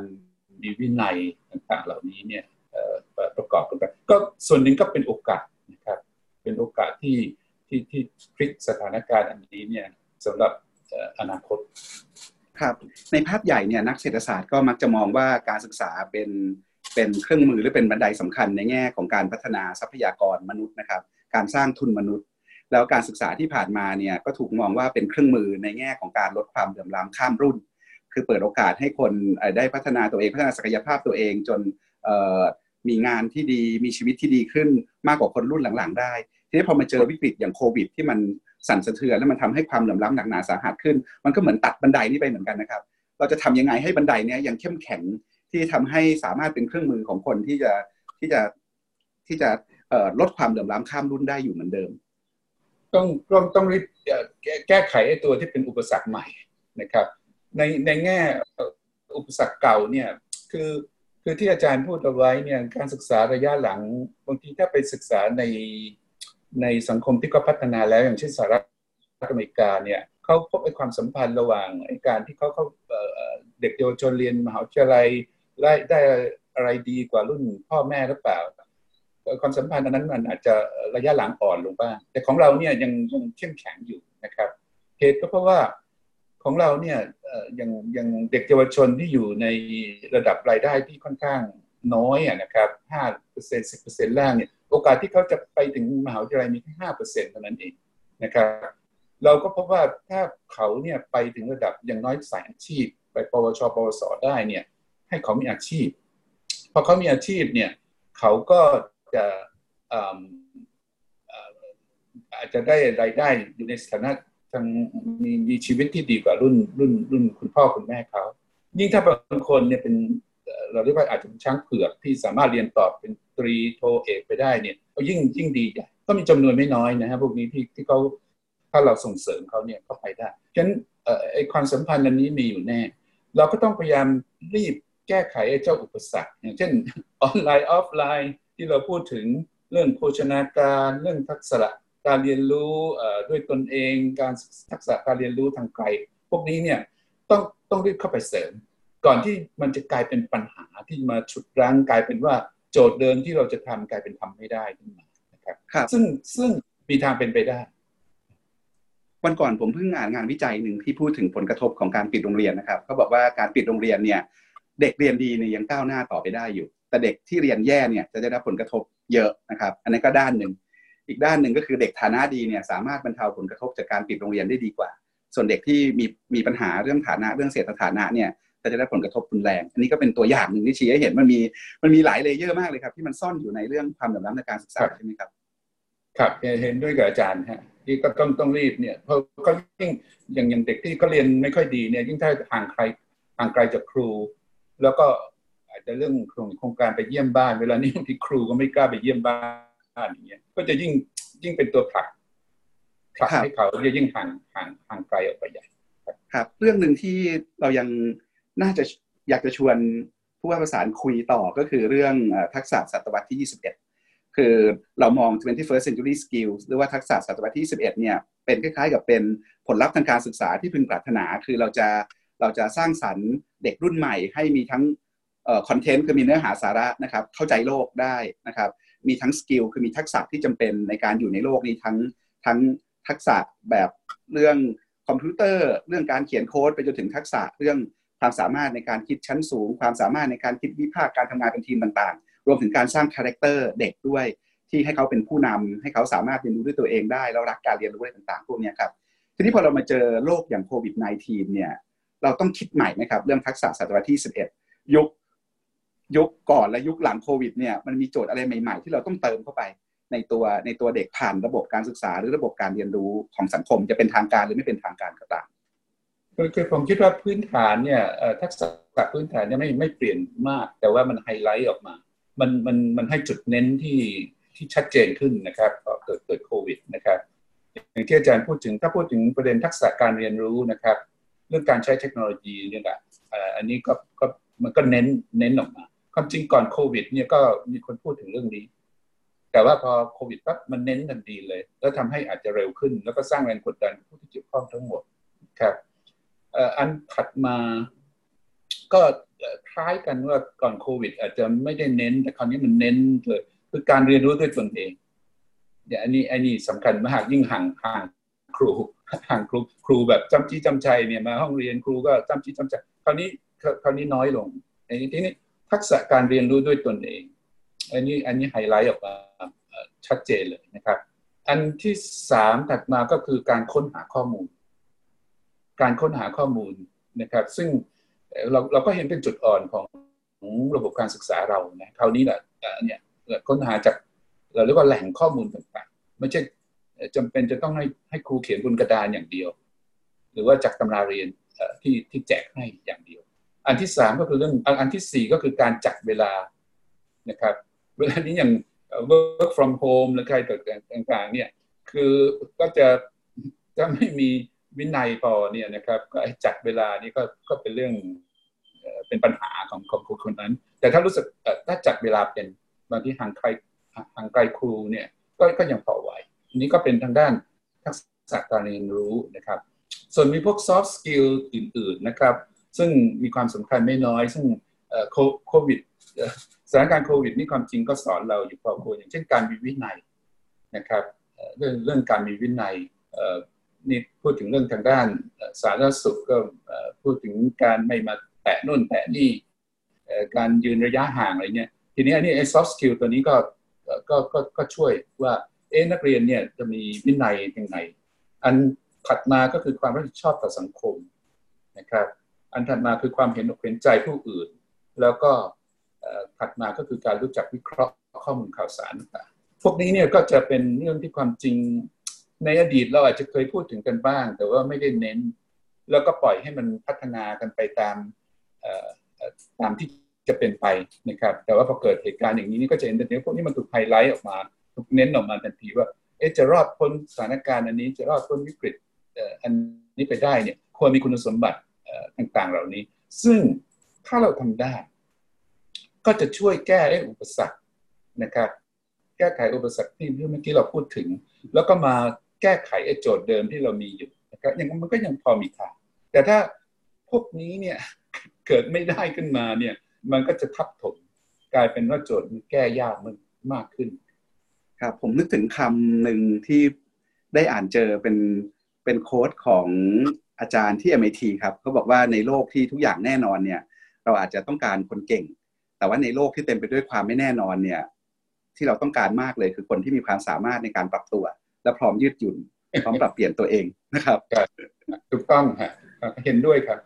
[SPEAKER 2] มีวินัยต่างๆ เหล่านี้เนี่ยประกอบกันไปก็ส่วนหนึ่งก็เป็นโอกาสนะครับ เป็นโอกาสที่ที่ที่พลิกสถานการณ์อันนี้เนี่ยสำหรับอนาคต
[SPEAKER 1] ครับในภาพใหญ่เนี่ยนักเศรษฐศาสตร์ก็มักจะมองว่าการศึกษาเป็นเป็นเครื่องมือหรือเป็นบันไดสำคัญในแง่ของการพัฒนาทรัพยากรมนุษย์นะครับ การสร้างทุนมนุษย์ แล้วการศึกษาที่ผ่านมาเนี่ยก็ถูกมองว่าเป็นเครื่องมือในแง่ของการลดความเหลื่อมล้ำข้ามรุ่น คือเปิดโอกาสให้คนได้พัฒนาตัวเองพัฒนาศักยภาพตัวเองจนมีงานที่ดีมีชีวิตที่ดีขึ้นมากกว่าคนรุ่นหลังๆ ได้ ทีนี้พอมาเจอวิกฤตอย่างโควิด ที่มัน สั่นสะเทือนแล้วมันทำให้ความเหลื่อมล้ำหนักหนาสาหัสขึ้น มันก็เหมือนตัดบันไดนี้ไปเหมือนกันนะครับ เราจะทำยังไงให้บันไดเนี้ยยังเข้มแข็งที่ทำให้สามารถเป็นเครื่องมือของคนที่จะที่จะที่จะลดความเหลื่อมล้ำข้ามรุ่นได้อยู่เหมือนเดิม
[SPEAKER 2] ต้องต้องต้องรีบแก้ไขไอ้ตัวที่เป็นอุปสรรคใหม่นะครับ ในในแง่อุปสรรคเก่าเนี่ยคือคือที่อาจารย์พูดเอาไว้เนี่ยการศึกษาระยะหลังบางทีถ้าไปศึกษาใน ในสังคมที่ก็พัฒนาแล้วอย่างเช่นสหรัฐอเมริกาเนี่ยเขาพบไอ้ความสัมพันธ์ระหว่างไอ้การที่เขาเขาเด็กเยาวชนเรียนมหาวิทยาลัยได้ได้อะไรดีกว่ารุ่นพ่อแม่หรือเปล่า ความสัมพันธ์อันนั้นมันอาจจะระยะหลังอ่อนลงบ้าง แต่ของเราเนี่ยยังยังเข้มแข็งอยู่นะครับเหตุก็เพราะว่าของเราเนี่ยยังยังเด็กเยาวชนที่อยู่ในระดับรายได้ที่ค่อนข้าง น้อยนะครับห้าเปอร์เซ็นต์สิบเปอร์เซ็นต์ล่างเนี่ยโอกาสที่เขาจะไปถึงมหาวิทยาลัยมีแค่ห้าเปอร์เซ็นต์เท่านั้นเองนะครับเราก็พบว่าถ้าเขาเนี่ยไปถึงระดับอย่างน้อยสายอาชีพ ไปปวชปวสได้เนี่ยให้เขามีอาชีพพอเขามีอาชีพเนี่ยเขาก็จะอาจจะได้รายได้อยู่ในสถานะทางมีมีชีวิตที่ดีกว่ารุ่นรุ่นรุ่นคุณพ่อคุณแม่เขายิ่งถ้าบางคนเนี่ยเป็น เราเรียกว่าอาจจะเป็นช้างเผือกที่สามารถเรียนต่อเป็นตรีโทเอกไปได้เนี่ยก็ยิ่งยิ่งดีใหญ่ก็มีจำนวนไม่น้อยนะครับพวกนี้ที่ที่เขาถ้าเราส่งเสริมเขาเนี่ยเขาไปได้ฉะนั้นไอ้ความสัมพันธ์อันนี้มีอยู่แน่ เราก็ต้องพยายามรีบแก้ไขไอ้เจ้าอุปสรรค อย่างเช่นออนไลน์ออฟไลน์ที่เราพูดถึงเรื่องโภชนาการเรื่องทักษะการเรียนรู้ด้วยตนเองการทักษะการเรียนรู้ทางไกล พวกนี้เนี่ยต้องต้องรีบเข้าไปเสริม ก่อนที่มันจะกลายเป็นปัญหาที่มาฉุดรั้งกลายเป็นว่าโจทย์เดิมที่เราจะทำกลายเป็นทำไม่ได้ขึ้นมานะครับซึ่งซึ่งมีทางเป็นไปได้
[SPEAKER 1] วันก่อนผมเพิ่งอ่านงานวิจัยหนึ่งที่พูดถึงผลกระทบของการปิดโรงเรียนนะครับเขาบอกว่าการปิดโรงเรียนเนี่ยเด็กเรียนดีเนี่ยยังก้าวหน้าต่อไปได้อยู่ แต่เด็กที่เรียนแย่เนี่ยจะได้รับผลกระทบเยอะนะครับ อันนี้ก็ด้านหนึ่ง อีกด้านหนึ่งก็คือเด็กฐานะดีเนี่ยสามารถบรรเทาผลกระทบจากการปิดโรงเรียนได้ดีกว่า ส่วนเด็กที่มีมีปัญหาเรื่องฐานะเรื่องเศรษฐฐานะเนี่ย ก็จะได้ผลกระทบรุนแรง อันนี้ก็เป็นตัวอย่างหนึ่งที่ชี้ให้เห็นมันมีมันมีหลายเลเยอร์มากเลยครับ ที่มันซ่อนอยู่ในเรื่องความเหลื่อมล้ำในการศึกษาใช่ไหมครับ
[SPEAKER 2] ครับเห็นด้วยกับอาจารย์ฮะที่ก็ต้องต้องรีบเนี่ยเพราะก็ยิ่งอย่างอย่างเด็กที่เขาเรียนไม่ค่อยดีเนี่ยยิ่งถ้าห่างใครห่างไกลจากครู แล้วก็อาจจะเรื่องโครงการไปเยี่ยมบ้าน เวลานี้บางทีครูก็ไม่กล้าไปเยี่ยมบ้านอย่างเงี้ยก็จะยิ่งยิ่งเป็นตัวผลักผลักให้เขาจะยิ่งห่างห่างห่างไกลออกไปใหญ่
[SPEAKER 1] ครับ เรื่องหนึ่งที่เรายัง น่าจะอยากจะชวนผู้ว่าประสานคุยต่อก็คือเรื่องทักษะศตวรรษที่ 21 คือเรามอง 21st century skills หรือว่าทักษะศตวรรษที่11เนี่ย เป็นคล้ายๆ กับเป็นผลลัพธ์ทางการศึกษาที่พึงปรารถนา คือเราจะเราจะสร้างสรรค์เด็กรุ่นใหม่ให้มีทั้งคอนเทนต์คือมีเนื้อหาสาระนะครับ เข้าใจโลกได้นะครับ มีทั้งสกิลคือมีทักษะที่จำเป็นในการอยู่ในโลกนี้ทั้งทั้งทักษะแบบเรื่องคอมพิวเตอร์ เรื่องการเขียนโค้ดไปจนถึงทักษะเรื่อง ความสามารถในการคิดชั้นสูง ความสามารถในการคิดวิพากษ์การทำงานเป็นทีมต่างๆ รวมถึงการสร้าง character เด็กด้วย ที่ให้เขาเป็นผู้นำให้เขาสามารถเรียนรู้ด้วยตัวเองได้แล้วรักการเรียนรู้อะไรต่างๆ พวกนี้ครับทีนี้พอเรามาเจอโรคอย่างโควิด -19 เนี่ยเราต้องคิดใหม่ไหมครับเรื่องทักษะศตวรรษที่ 11 ยุคยุคก่อนและยุคหลังโควิดเนี่ยมันมีโจทย์อะไรใหม่ ๆ ที่เราต้องเติมเข้าไปในตัวในตัวเด็กผ่านระบบการศึกษาหรือระบบการเรียนรู้ของสังคมจะเป็นทางการหรือไม่เป็นทางการก็ตาม
[SPEAKER 2] คือผมคิดว่าพื้นฐานเนี่ยทักษะพื้นฐานเนี่ยไม่ไม่เปลี่ยนมาก แต่ว่ามันไฮไลท์ออกมา มันมันมันให้จุดเน้นที่ที่ชัดเจนขึ้นนะครับเกิดเกิดโควิดนะครับอย่างที่อาจารย์พูดถึงถ้าพูดถึงประเด็นทักษะการเรียนรู้นะครับ เรื่องการใช้เทคโนโลยีเนี่ยแหละอันนี้ก็ก็มันก็เน้นเน้นออกมา ความจริงก่อนโควิด เนี่ยก็มีคนพูดถึงเรื่องนี้ แต่ว่าพอโควิดปั๊บมันเน้นทันทีเลย แล้วทำให้อาจจะเร็วขึ้น แล้วก็สร้างแรงกดดันผู้ที่เกี่ยวข้องทั้งหมดครับ อันถัดมาก็คล้ายกันว่าก่อนโควิด อาจจะไม่ได้เน้น แต่คราวนี้มันเน้นเลยคือการเรียนรู้ด้วยตนเองเนี่ยอันนี้อันนี้สำคัญมากยิ่งห่างห่างครูห่างครูครูแบบจำจี้จำใจเนี่ยมาห้องเรียนครูก็จำจี้จำใจคราวนี้คราวนี้น้อยลงอันนี้ทีนี้ทักษะการเรียนรู้ด้วยตนเอง อันนี้อันนี้ไฮไลท์ออกมาชัดเจนเลยนะครับ อันที่สามถัดมาก็คือการค้นหาข้อมูล การค้นหาข้อมูลนะครับ ซึ่งเราเราก็เห็นเป็นจุดอ่อนของระบบการศึกษาเรานะคราวนี้แหละเนี่ยค้นหาจากเราเรียกว่าแหล่งข้อมูลต่างๆ ไม่ใช่จำเป็นจะต้องให้ให้ครูเขียนบนกระดานอย่างเดียว หรือว่าจากตำราเรียนที่ที่แจกให้อย่างเดียว อันที่สามก็คือเรื่องอันที่สี่ก็คือการจัดเวลานะครับ เวลานี้อย่าง work from home หรือใครต่างๆเนี่ย คือก็จะจะไม่มี วินัยพอเนี่ยนะครับก็จัดเวลานี่ก็ก็เป็นเรื่องเป็นปัญหาของของคนนั้น แต่ถ้ารู้สึกถ้าจัดเวลาเป็นบางที่ห่างไกลห่างไกลครูเนี่ยก็ก็ยังพอไหวอันนี้ก็เป็นทางด้านทักษะการเรียนรู้นะครับ ส่วนมีพวก soft skill อื่น ๆนะครับ ซึ่งมีความสำคัญไม่น้อย ซึ่งโควิดสถานการณ์โควิดนี่ความจริงก็สอนเราอยู่พอควรอย่างเช่นการมีวินัยนะครับเรื่องเรื่องการมีวินัย นี่พูดถึงเรื่องทางด้านสาธารณสุขก็พูดถึงการไม่มาแตะนู่นแตะนี่การยืนระยะห่างอะไรเงี้ยทีนี้อันนี้ไอ้ soft skill ตัวนี้ก็ก็ก็ก็ช่วยว่าเอ๊นักเรียนเนี่ยจะมีวินัยยังไงอันถัดมาก็คือความรับผิดชอบต่อสังคมนะครับ อันถัดมาคือความเห็นอกเห็นใจผู้อื่น แล้วก็ถัดมาก็คือการรู้จักวิเคราะห์ข้อมูลข่าวสารต่างพวกนี้เนี่ยก็จะเป็นเรื่องที่ความจริง ในอดีตเราอาจจะเคยพูดถึงกันบ้าง แต่ว่าไม่ได้เน้น แล้วก็ปล่อยให้มันพัฒนากันไปตามตามที่จะเป็นไปนะครับ แต่ว่าพอเกิดเหตุการณ์อย่างนี้นี่ก็จะเห็นแต่เนี้ยพวกนี้มันถูกไฮไลท์ออกมาถูกเน้นออกมาทันทีว่าเอ๊ะจะรอดพ้นสถานการณ์อันนี้จะรอดพ้นวิกฤตอันนี้ไปได้เนี่ยควรมีคุณสมบัติต่างๆ เหล่านี้ ซึ่งถ้าเราทำได้ ก็จะช่วยแก้อุปสรรคนะครับ แก้ไขอุปสรรคที่เมื่อกี้เราพูดถึง แล้วก็มา แก้ไขไอ้โจทย์เดิมที่เรามีอยู่นะครับยังมันก็ยังพอมีทางแต่ถ้าพวกนี้เนี่ยเกิดไม่ได้ขึ้นมาเนี่ย มันก็จะทับถมกลายเป็นว่าโจทย์มันแก้ยากมันมากขึ้น
[SPEAKER 1] ครับ ผมนึกถึงคำหนึ่งที่ได้อ่านเจอเป็นเป็นโค้ดของอาจารย์ที่ MIT ครับเขาบอกว่าในโลกที่ทุกอย่างแน่นอนเนี่ย เราอาจจะต้องการคนเก่ง แต่ว่าในโลกที่เต็มไปด้วยความไม่แน่นอนเนี่ย ที่เราต้องการมากเลยคือคนที่มีความสามารถในการปรับตัว และพร้อมยืดหยุ่น พร้อมปรับเปลี่ยนตัวเองนะครับ
[SPEAKER 2] ถูกต้องฮะเห็นด้วยครับ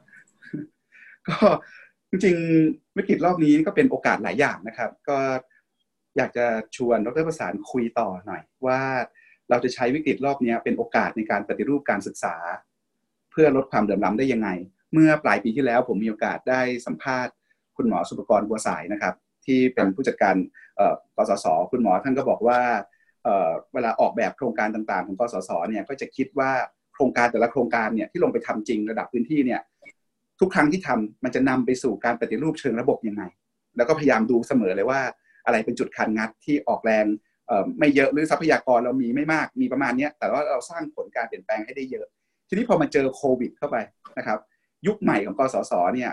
[SPEAKER 1] ก็จริงๆวิกฤตรอบนี้ก็เป็นโอกาสหลายอย่างนะครับ ก็อยากจะชวนดรประสานคุยต่อหน่อย ว่าเราจะใช้วิกฤตรอบนี้เป็นโอกาสในการปฏิรูปการศึกษา เพื่อลดความเดือดร้อนได้ยังไง เมื่อปลายปีที่แล้วผมมีโอกาสได้สัมภาษณ์ คุณหมอสุปกรณ์บัวสายนะครับ ที่เป็นผู้จัดการกสศคุณหมอท่านก็บอกว่า เวลาออกแบบโครงการต่างๆ ของกสศเนี่ยก็จะคิดว่าโครงการแต่ละโครงการเนี่ยที่ลงไปทำจริงระดับพื้นที่เนี่ยทุกครั้งที่ทำมันจะนำไปสู่การปฏิรูปเชิงระบบยังไง แล้วก็พยายามดูเสมอเลยว่าอะไรเป็นจุดคันงัดที่ออกแรงไม่เยอะหรือทรัพยากรเรามีไม่มากมีประมาณนี้แต่ว่าเราสร้างผลการเปลี่ยนแปลงให้ได้เยอะ ทีนี้พอมาเจอโควิด เข้าไปนะครับ ยุคใหม่ของกสศเนี่ย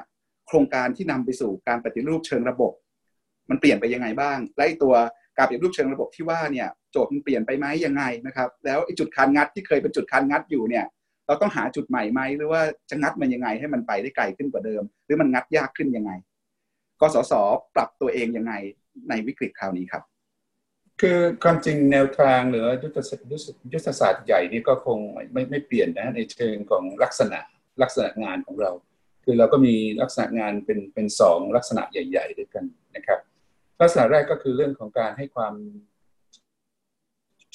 [SPEAKER 1] โครงการที่นำไปสู่การปฏิรูปเชิงระบบ มันเปลี่ยนไปยังไงบ้าง และตัวการปฏิรูปเชิงระบบที่ว่าเนี่ย โจทย์มันเปลี่ยนไปไหมยังไงนะครับ แล้วจุดคันงัดที่เคยเป็นจุดคันงัดอยู่เนี่ย เราต้องหาจุดใหม่ไหมหรือว่าจะงัดมันยังไงให้มันไปได้ไกลขึ้นกว่าเดิม หรือมันงัดยากขึ้นยังไงกสศปรับตัวเองยังไงในวิกฤตคราวนี้ครับ
[SPEAKER 2] คือความจริงแนวทางหรือยุทธศาสตร์ยุทธศาสตร์ใหญ่นี่ก็คงไม่ไม่เปลี่ยนนะในเชิงของลักษณะลักษณะงานของเรา คือเราก็มีลักษณะงานเป็นเป็นสองลักษณะใหญ่ ๆ ด้วยกันนะครับ ลักษณะแรกก็คือเรื่องของการให้ความ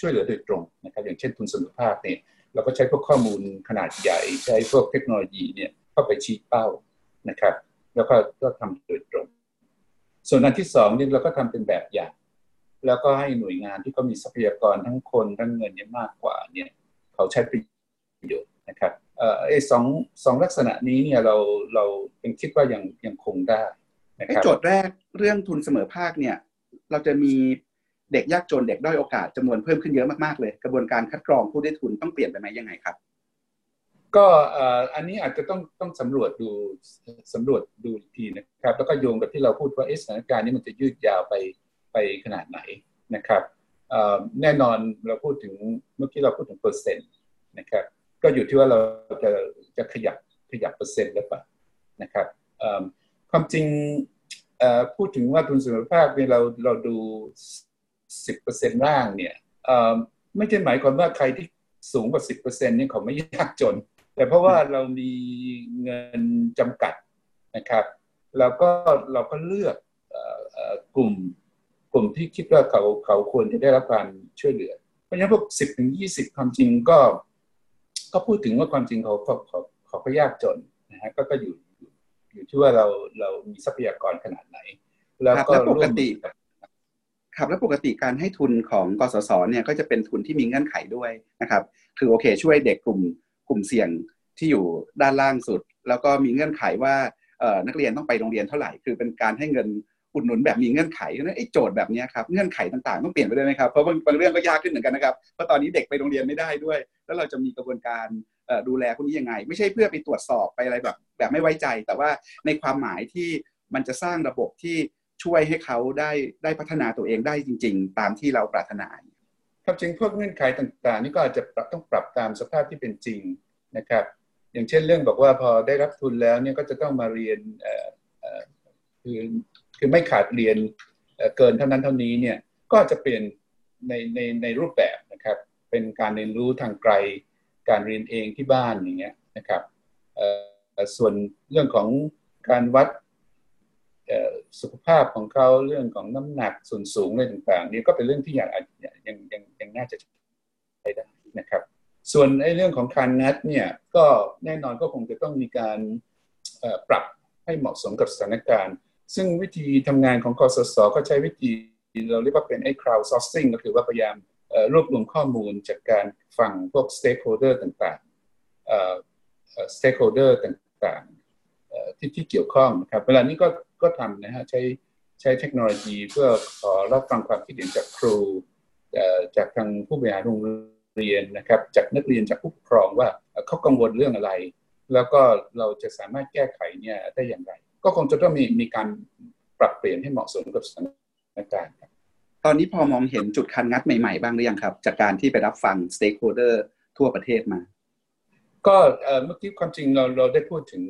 [SPEAKER 2] ช่วยเหลือโดยตรงนะครับอย่างเช่นทุนสมุภาพเนี่ยเราก็ใช้พวกข้อมูลขนาดใหญ่ ใช้พวกเทคโนโลยีเนี่ยเข้าไปชี้เป้านะครับ แล้วก็ก็ทำโดยตรง ส่วนอันที่สองนี่เราก็ทำเป็นแบบอย่าง แล้วก็ให้หน่วยงานที่เขามีทรัพยากรทั้งคนทั้งเงินเนี่ยมากกว่าเนี่ยเขาใช้ประโยชน์นะครับเออสองสองลักษณะนี้เนี่ยเราเรายังคิดว่ายังยังคงได้นะครับ
[SPEAKER 1] โจทย์แรกเรื่องทุนเสมอภาคเนี่ย เราจะมี เด็กยากจนเด็กด้อยโอกาสจำนวนเพิ่มขึ้นเยอะมากๆเลย กระบวนการคัดกรองผู้ได้ทุนต้องเปลี่ยนไปไหมยังไงครับ
[SPEAKER 2] ก็อันนี้อาจจะต้องต้องสำรวจดูสำรวจดูอีกทีนะครับ แล้วก็โยงกับที่เราพูดว่าสถานการณ์นี้มันจะยืดยาวไปไปขนาดไหนนะครับแน่นอนเราพูดถึงเมื่อกี้เราพูดถึงเปอร์เซ็นต์นะครับ ก็อยู่ที่ว่าเราจะจะขยับขยับเปอร์เซ็นต์หรือเปล่านะครับความจริงพูดถึงว่าทุนเสมอภาคเนี่ยเราเราดู สิบเปอร์เซ็นต์ล่างเนี่ยเอ่อไม่ใช่หมายความว่าใครที่สูงกว่าสิบเปอร์เซ็นต์นี่เขาไม่ยากจน แต่เพราะว่าเรามีเงินจำกัดนะครับแล้วก็เราก็เลือกเอ่อเอ่อกลุ่มกลุ่มที่คิดว่าเขาเขาควรจะได้รับการช่วยเหลือ เพราะฉะนั้นพวกสิบถึงยี่สิบความจริงก็ ก็พูดถึงว่าความจริงเขาเขาเขาเขาก็ยากจนนะฮะก็ก็อยู่อยู่อยู่ที่ว่าเราเรามีทรัพยากรขนาดไหน แล้ว
[SPEAKER 1] ครับ
[SPEAKER 2] ก็
[SPEAKER 1] แล้วปก
[SPEAKER 2] ร่วม
[SPEAKER 1] ติ ครับแล้วปกติการให้ทุนของกสศเนี่ยก็จะเป็นทุนที่มีเงื่อนไขด้วยนะครับ คือโอเค ช่วยเด็กกลุ่มกลุ่มเสี่ยงที่อยู่ด้านล่างสุด แล้วก็มีเงื่อนไขว่านักเรียนต้องไปโรงเรียนเท่าไหร่ คือเป็นการให้เงินอุดหนุนแบบมีเงื่อนไขเพราะไอ้โจทย์แบบนี้ครับเงื่อนไขต่างๆต้องเปลี่ยนไปด้วยไหมครับเพราะบางบางเรื่องก็ยากขึ้นเหมือนกันนะครับเพราะตอนนี้เด็กไปโรงเรียนไม่ได้ด้วย แล้วเราจะมีกระบวนการดูแลพวกนี้ยังไง ไม่ใช่เพื่อไปตรวจสอบไปอะไรแบบแบบไม่ไว้ใจ แต่ว่าในความหมายที่มันจะสร้างระบบที่ ช่วยให้เขาได้ได้พัฒนาตัวเองได้จริง ๆ ตามที่เราปรารถนา
[SPEAKER 2] ความจริงพวกเงื่อนไขต่างๆ นี่ก็อาจจะต้องปรับตามสภาพที่เป็นจริงนะครับ อย่างเช่นเรื่องบอกว่าพอได้รับทุนแล้วเนี่ยก็จะต้องมาเรียนคือคือไม่ขาดเรียนเเกินเท่านั้นเท่านี้เนี่ยก็จะเปลี่ยนในในในรูปแบบนะครับ เป็นการเรียนรู้ทางไกล การเรียนเองที่บ้านอย่างเงี้ยนะครับส่วนเรื่องของการวัด สุขภาพของเขาเรื่องของน้ำหนักส่วนสูงอะไรต่างๆ นี่ก็เป็นเรื่องที่ยังยังยังยังน่าจะใช้ได้นะครับ ส่วนไอ้เรื่องของการนัดเนี่ยก็แน่นอนก็คงจะต้องมีการปรับให้เหมาะสมกับสถานการณ์ ซึ่งวิธีทำงานของกสศก็ใช้วิธีเราเรียกว่าเป็นไอ้ crowd sourcing ก็คือว่าพยายามรวบรวมข้อมูลจากการฟังพวก stakeholder ต่างๆ stakeholder ต่างๆที่ที่เกี่ยวข้องนะครับเวลานี้ก็ ก็ทำนะฮะใช้ใช้เทคโนโลยีเพื่อขอรับฟังความคิดเห็นจากครูเอ่อจากทางผู้บริหารโรงเรียนนะครับ จากนักเรียนจากผู้ปกครองว่าเอ่อเขากังวลเรื่องอะไร แล้วก็เราจะสามารถแก้ไขเนี่ยได้อย่างไร ก็คงจะต้องมีมีการปรับเปลี่ยนให้เหมาะสมกับสถานการณ์ครับ
[SPEAKER 1] ตอนนี้พอมองเห็นจุดคันงัดใหม่ๆบ้างหรือยังครับ จากการที่ไปรับฟัง stakeholder ทั่วประเทศมา
[SPEAKER 2] ก็เอ่อเมื่อกี้ความจริงเราเราได้พูดถึง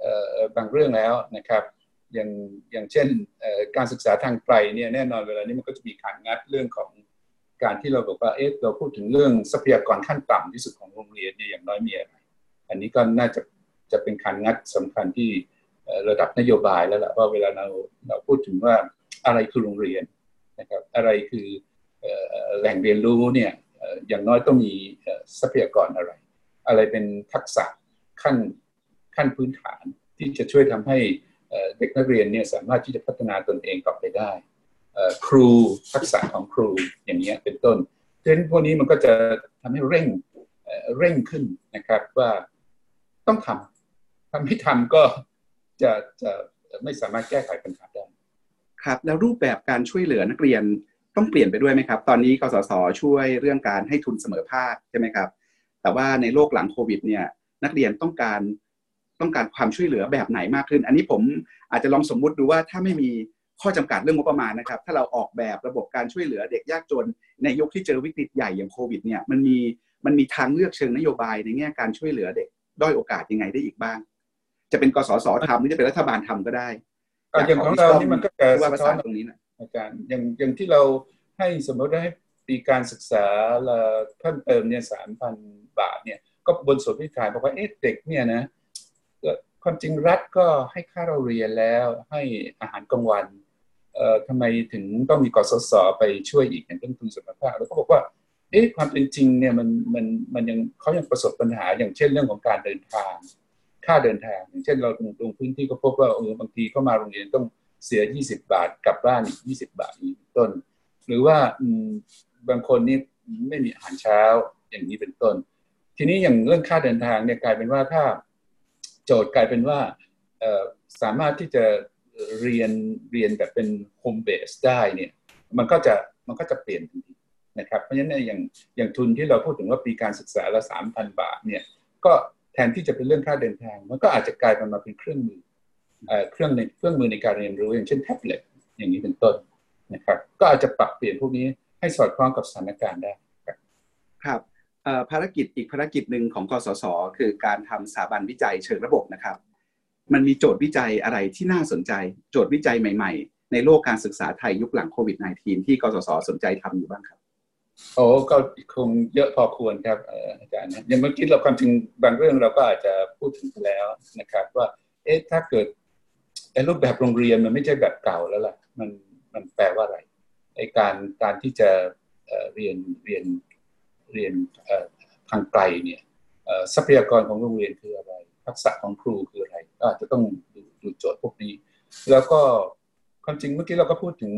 [SPEAKER 2] เอ่อบางเรื่องแล้วนะครับ อย่างอย่างเช่นการศึกษาทางไกลเนี่ยแน่นอนเวลานี้มันก็จะมีการงัดเรื่องของการที่เราบอกว่าเอ๊ะเราพูดถึงเรื่องทรัพยากรขั้นต่ำที่สุดของโรงเรียนเนี่ยอย่างน้อยมีอะไรอันนี้ก็น่าจะจะเป็นการงัดสำคัญที่ระดับนโยบายแล้วแหละว่าเวลาเราเราพูดถึงว่าอะไรคือโรงเรียนนะครับอะไรคือแหล่งเรียนรู้เนี่ยอย่างน้อยต้องมีทรัพยากรอะไร อะไรเป็นทักษะขั้นขั้นพื้นฐานที่จะช่วยทำให้ เด็กนักเรียนเนี่ยสามารถที่จะพัฒนาตนเองต่อไปได้ครูทักษะของครูอย่างเงี้ยเป็นต้นเพราะฉะนั้นพวกนี้มันก็จะทำให้เร่งเร่งขึ้นนะครับว่าต้องทำทำไม่ทำก็จะจะไม่สามารถแก้ไขปัญหาได้
[SPEAKER 1] ครับ แล้วรูปแบบการช่วยเหลือนักเรียนต้องเปลี่ยนไปด้วยไหมครับ ตอนนี้กสศช่วยเรื่องการให้ทุนเสมอภาคใช่ไหมครับ แต่ว่าในโลกหลังโควิดเนี่ยนักเรียนต้องการ ต้องการความช่วยเหลือแบบไหนมากขึ้น อันนี้ผมอาจจะลองสมมุติดูว่าถ้าไม่มีข้อจำกัดเรื่องงบประมาณนะครับ ถ้าเราออกแบบระบบการช่วยเหลือเด็กยากจน ในยุคที่เจอวิกฤตใหญ่อย่างโควิดเนี่ยมันมีมันมีทางเลือกเชิงนโยบายในแง่การช่วยเหลือเด็กด้อยโอกาสยังไงได้อีกบ้าง จะเป็นกสศทำหรือจะเป็นรัฐบาลทำก็ได้
[SPEAKER 2] อะอย่างของเรานี่มันก็จะ
[SPEAKER 1] ว่า
[SPEAKER 2] สะ
[SPEAKER 1] ภา
[SPEAKER 2] ท้อ
[SPEAKER 1] ษานตรงนี้นะ
[SPEAKER 2] อาจารย์อย่างอย่างที่เราให้สมมติว่าให้ปีการศึกษาละเพิ่มเติมเนี่ยสามพันบาทเนี่ยก็บนส่วนที่ถ่ายบอกว่าเอ๊ะเด็กเนี่ยนะเอ่อ ความจริงรัฐก็ให้ค่าเราเรียนแล้วให้อาหารกลางวันเอ่อทำไมถึงต้องมีกสศไปช่วยอีกอย่างเรื่องทุนสุขภาพแล้วก็บอกว่าเอ๊ะความเป็นจริงเนี่ยมันมันมันยังเขายังประสบปัญหาอย่างเช่นเรื่องของการเดินทาง ค่าเดินทาง อย่างเช่นเราลงพื้นที่ก็พบว่าเออบางทีเข้ามาโรงเรียนต้องเสีย 20 บาทกลับบ้านอีก 20 บาทอีกต้น หรือว่าบางคนนี่ไม่มีอาหารเช้าอย่างนี้เป็นต้น ทีนี้อย่างเรื่องค่าเดินทางเนี่ยกลายเป็นว่าถ้า โจทย์กลายเป็นว่าสามารถที่จะเรียนเรียนแบบเป็นhome-based ได้เนี่ยมันก็จะมันก็จะเปลี่ยนทันทีนะครับเพราะฉะนั้นอย่างอย่างทุนที่เราพูดถึงว่าปีการศึกษาละสามพันบาทเนี่ยก็แทนที่จะเป็นเรื่องค่าเดินทาง มันก็อาจจะกลายเป็นมาเป็นเครื่องมือเครื่องในเครื่องมือในการเรียนรู้อย่างเช่นแท็บเล็ตอย่างนี้เป็นต้นนะครับก็อาจจะปรับเปลี่ยนพวกนี้ให้สอดคล้องกับสถานการณ์ได้
[SPEAKER 1] ครับ ภารกิจอีกภารกิจหนึ่งของกสศคือการทำสถาบันวิจัยเชิงระบบนะครับ มันมีโจทย์วิจัยอะไรที่น่าสนใจ โจทย์วิจัยใหม่ ๆ ในโลกการศึกษาไทยยุคหลังโควิด -19 ที่กสศสนใจทำอยู่บ้างครับ
[SPEAKER 2] โอ้ก็คงเยอะพอควรครับอาจารย์อย่างเมื่อกี้เราความจริงบางเรื่องเราก็อาจจะพูดถึงไปแล้วนะครับ ว่าเอ๊ะถ้าเกิดไอ้รูปแบบโรงเรียนมันไม่ใช่แบบเก่าแล้วล่ะมันมันแปลว่าอะไรไอ้การการที่จะเรียนเรียน เรียนทางไกลเนี่ยทรัพยากรของโรงเรียนคืออะไร ทักษะของครูคืออะไรก็อาจจะต้องดูดโจทย์พวกนี้ แล้วก็ความจริงเมื่อกี้เราก็พูดถึง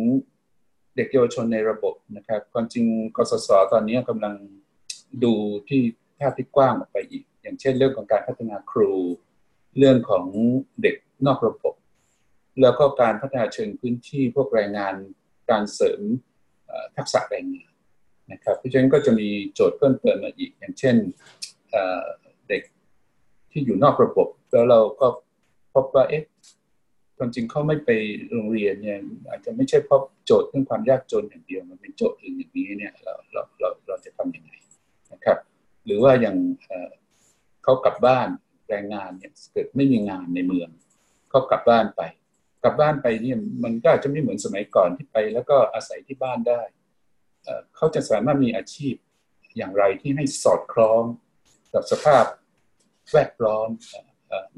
[SPEAKER 2] เด็กเยาวชนในระบบนะครับ ความจริงกสศตอนนี้กำลังดูที่ภาพที่กว้างออกไปอีก อย่างเช่นเรื่องของการพัฒนาครู เรื่องของเด็กนอกระบบ แล้วก็การพัฒนาเชิงพื้นที่พวกแรงงานการเสริมทักษะแรงงาน นะครับเพราะฉะนั้นก็จะมีโจทย์เพิ่มเติมมาอีก อย่างเช่นเด็กที่อยู่นอกระบบ แล้วเราก็พบว่าเอ๊ะความจริงเขาไม่ไปโรงเรียนเนี่ยอาจจะไม่ใช่เพราะโจทย์เรื่องความยากจนอย่างเดียว มันเป็นโจทย์อื่นอย่างนี้เนี่ยเราเราเราเราจะทำยังไงนะครับ หรือว่าอย่างเขากลับบ้านแรงงานเนี่ยเกิดไม่มีงานในเมืองเขากลับบ้านไป กลับบ้านไปเนี่ยมันก็อาจจะไม่เหมือนสมัยก่อนที่ไป แล้วก็อาศัยที่บ้านได้ เขาจะสามารถมีอาชีพอย่างไรที่ให้สอดคล้องกับสภาพแวดล้อม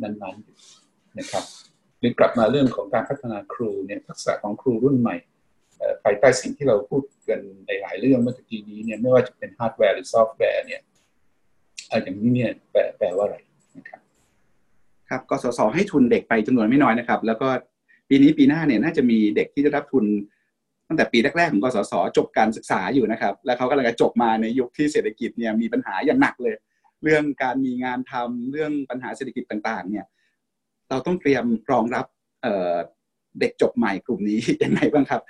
[SPEAKER 2] นั้นๆนะครับหรือกลับมาเรื่องของการพัฒนาครูเนี่ยทักษะของครูรุ่นใหม่ภายใต้สิ่งที่เราพูดกันในหลายเรื่องเมื่อกี้นี้เนี่ยไม่ว่าจะเป็นฮาร์ดแวร์หรือซอฟต์แวร์เนี่ยอย่างนี้เนี่ยแปลแปลว่าอะไรนะครับ
[SPEAKER 1] ครับกสศให้ทุนเด็กไปจำนวนไม่น้อยนะครับ แล้วก็ปีนี้ปีหน้าเนี่ยน่าจะมีเด็กที่จะรับทุน ตั้งแต่ปีแรกๆของกสศจบการศึกษาอยู่นะครับ แล้วเขากำลังจะจบมาในยุคที่เศรษฐกิจเนี่ยมีปัญหาอย่างหนักเลย เรื่องการมีงานทำเรื่องปัญหาเศรษฐกิจต่างๆ เนี่ย เราต้องเตรียมรองรับเด็กจบใหม่กลุ่มนี้ยังไงบ้างครับ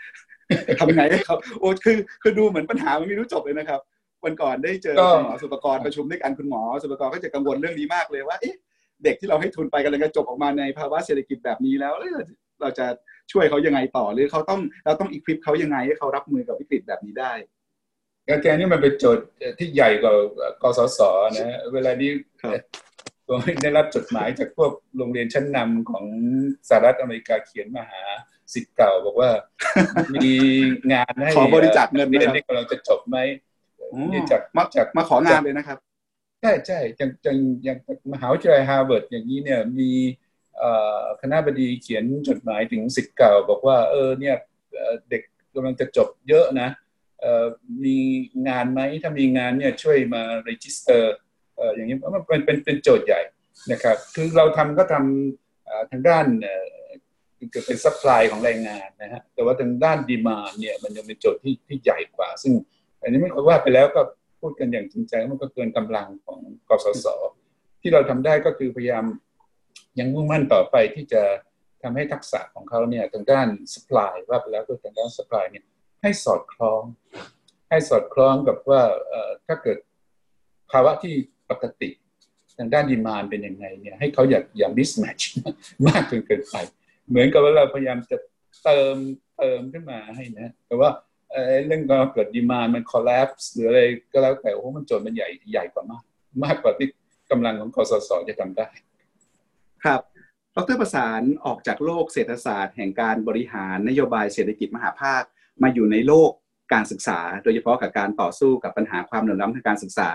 [SPEAKER 1] ทำไงให้เขาโอ้คือคือดูเหมือนปัญหามันไม่รู้จบเลยนะครับ วันก่อนได้เจอคุณหมอสุปกรประชุมด้วยกันคุณหมอ สุปกรก็จะกังวลเรื่องนี้มากเลยว่าเอ๊ะเด็กที่เราให้ทุนไปกำลังจะจบออกมาในภาวะเศรษฐกิจแบบนี้แล้วเราจะ ช่วยเขายังไงต่อหรือเขาต้องเราต้องอีควิปเขายังไงให้เขารับมือกับวิกฤตแบบนี้ได้
[SPEAKER 2] การแกนี่มันเป็นโจทย์ที่ใหญ่กว่ากสศนะเวลานี้ผมได้รับจดหมายจากพวกโรงเรียนชั้นนำของสหรัฐอเมริกาเขียนมาหาสิทธิ์เก่าบอกว่า มีงานให้
[SPEAKER 1] ขอบริจาคเงิน
[SPEAKER 2] เรียนที่กำลังจะจบไหม
[SPEAKER 1] จากมาจากมาของานเลยนะครับ
[SPEAKER 2] ใช่ใช่อย่างอย่างอย่างมหาวิทยาลัยฮาร์วาร์ดอย่างนี้เนี่ยมี คณะบดีเขียนจดหมายถึงศิษย์เก่า บอกว่า เออเนี่ยเด็กกำลังจะจบเยอะนะมีงานไหมถ้ามีงานเนี่ยช่วยมา register อย่างนี้มันเป็นเป็นเป็นโจทย์ใหญ่นะครับคือเราทำก็ทำทางด้านเป็น supply ของแรงงานนะฮะแต่ว่าทางด้าน demand เนี่ยมันยังเป็นโจทย์ที่ที่ใหญ่กว่า ซึ่ง อันนี้ไม่ค่อยว่าไปแล้วก็พูดกันอย่างจริงใจมันก็เกินกำลังของกสศที่เราทำได้ก็คือพยายาม ยังมุ่งมั่นต่อไปที่จะทำให้ทักษะของเขาเนี่ยทางด้าน supply ว่าไปแล้วก็ทางด้าน supply เนี่ยให้สอดคล้อง ให้สอดคล้องกับว่าถ้าเกิดภาวะที่ปกติทางด้านดีมานเป็นยังไงเนี่ยให้เขาอย่าอย่า mismatch มากจนเกินไปเหมือนกับว่าเราพยายามจะเติมเติมขึ้นมาให้นะแต่ว่าเรื่องการเกิดดีมานมัน collapse หรืออะไรก็แล้วแต่โอ้มันโจทย์มันใหญ่ใหญ่กว่ามาก มากกว่าที่กำลังของคอสชจะทำได้
[SPEAKER 1] ครับดรประสานออกจากโลกเศรษฐศาสตร์ แห่งการบริหารนโยบายเศรษฐกิจมหาภาค มาอยู่ในโลกการศึกษา โดยเฉพาะกับการต่อสู้กับปัญหาความเหลื่อมล้ำทางการศึกษา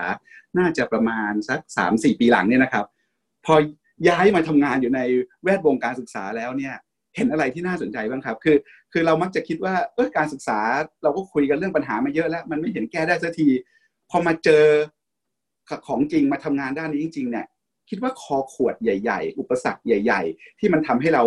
[SPEAKER 1] น่าจะประมาณสักสามสี่ปีหลังเนี่ยนะครับ พอย้ายมาทำงานอยู่ในแวดวงการศึกษาแล้วเนี่ยเห็นอะไรที่น่าสนใจบ้างครับ คือ คือเรามักจะคิดว่าเออการศึกษาเราก็คุยกันเรื่องปัญหามาเยอะแล้ว มันไม่เห็นแก้ได้สักที พอมาเจอของจริงมาทำงานด้านนี้จริงๆเนี่ย คิดว่าคอขวดใหญ่ ๆ อุปสรรคใหญ่ ๆ ที่มันทำให้เรา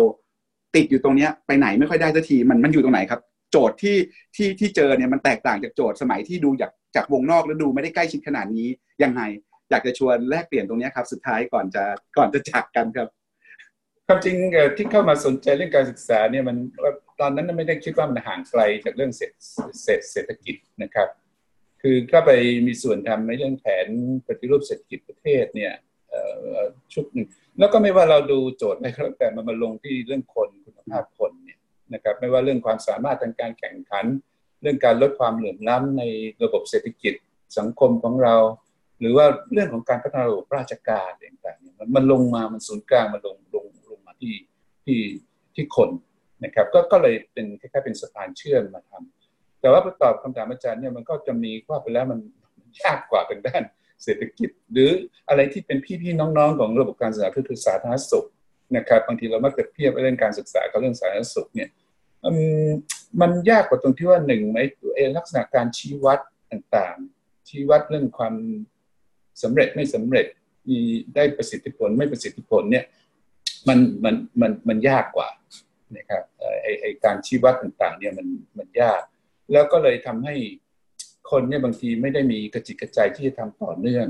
[SPEAKER 1] ติดอยู่ตรงเนี้ยไปไหนไม่ค่อยได้สักทีมันมันอยู่ตรงไหนครับ โจทย์ที่ที่ที่เจอเนี่ยมันแตกต่างจากโจทย์สมัยที่ดูจากจากวงนอกแล้วดูไม่ได้ใกล้ชิดขนาดนี้ยังไงอยากจะชวนแลกเปลี่ยนตรงนี้ครับ สุดท้ายก่อนจะก่อนจะจากกันครับ
[SPEAKER 2] ความจริงที่เข้ามาสนใจเรื่องการศึกษาเนี่ยมันตอนนั้นไม่ได้คิดว่ามันห่างไกลจากเรื่องเศรษเศรษฐกิจนะครับ คือก็ไปมีส่วนทำในเรื่องแผนปฏิรูปเศรษฐกิจประเทศเนี่ย ชุดหนึ่งแล้วก็ไม่ว่าเราดูโจทย์อะไรก็แล้วแต่มันมาลงที่เรื่องคนคุณภาพคนเนี่ยนะครับไม่ว่าเรื่องความสามารถทางการแข่งขัน เรื่องการลดความเหลื่อมล้ำในระบบเศรษฐกิจสังคมของเรา หรือว่าเรื่องของการพัฒนาระบบราชการต่างๆมันลงมามันศูนย์กลางมันลงลงลงมาที่ที่ที่คนนะครับก็ก็เลยเป็นแคล้ายๆเป็นสะพานเชื่อมมาทำแต่ว่าประตอบคำถามอาจารย์เนี่ยมันก็จะมีว่าไปแล้วมันยากกว่าเป็นด้าน เศรษฐกิจ หรืออะไรที่เป็นพี่ๆน้องๆ ของระบบการศึกษาคือสาธารณสุขนะครับบางทีเรามักจะเทียบเรื่องการศึกษากับเรื่องสาธารณสุขเนี่ยมันยากกว่าตรงที่ว่าหนึ่งไหมเองลักษณะการชี้วัดต่างๆ ชี้วัดเรื่องความสำเร็จไม่สำเร็จมีได้ประสิทธิผลไม่ประสิทธิผลเนี่ยมันมันมันมันยากกว่านะครับไอไอการชี้วัดต่างๆเนี่ยมันมันยาก แล้วก็เลยทำให้ คนเนี่ยบางทีไม่ได้มีกระจิตกระใจที่จะทำต่อเนื่อง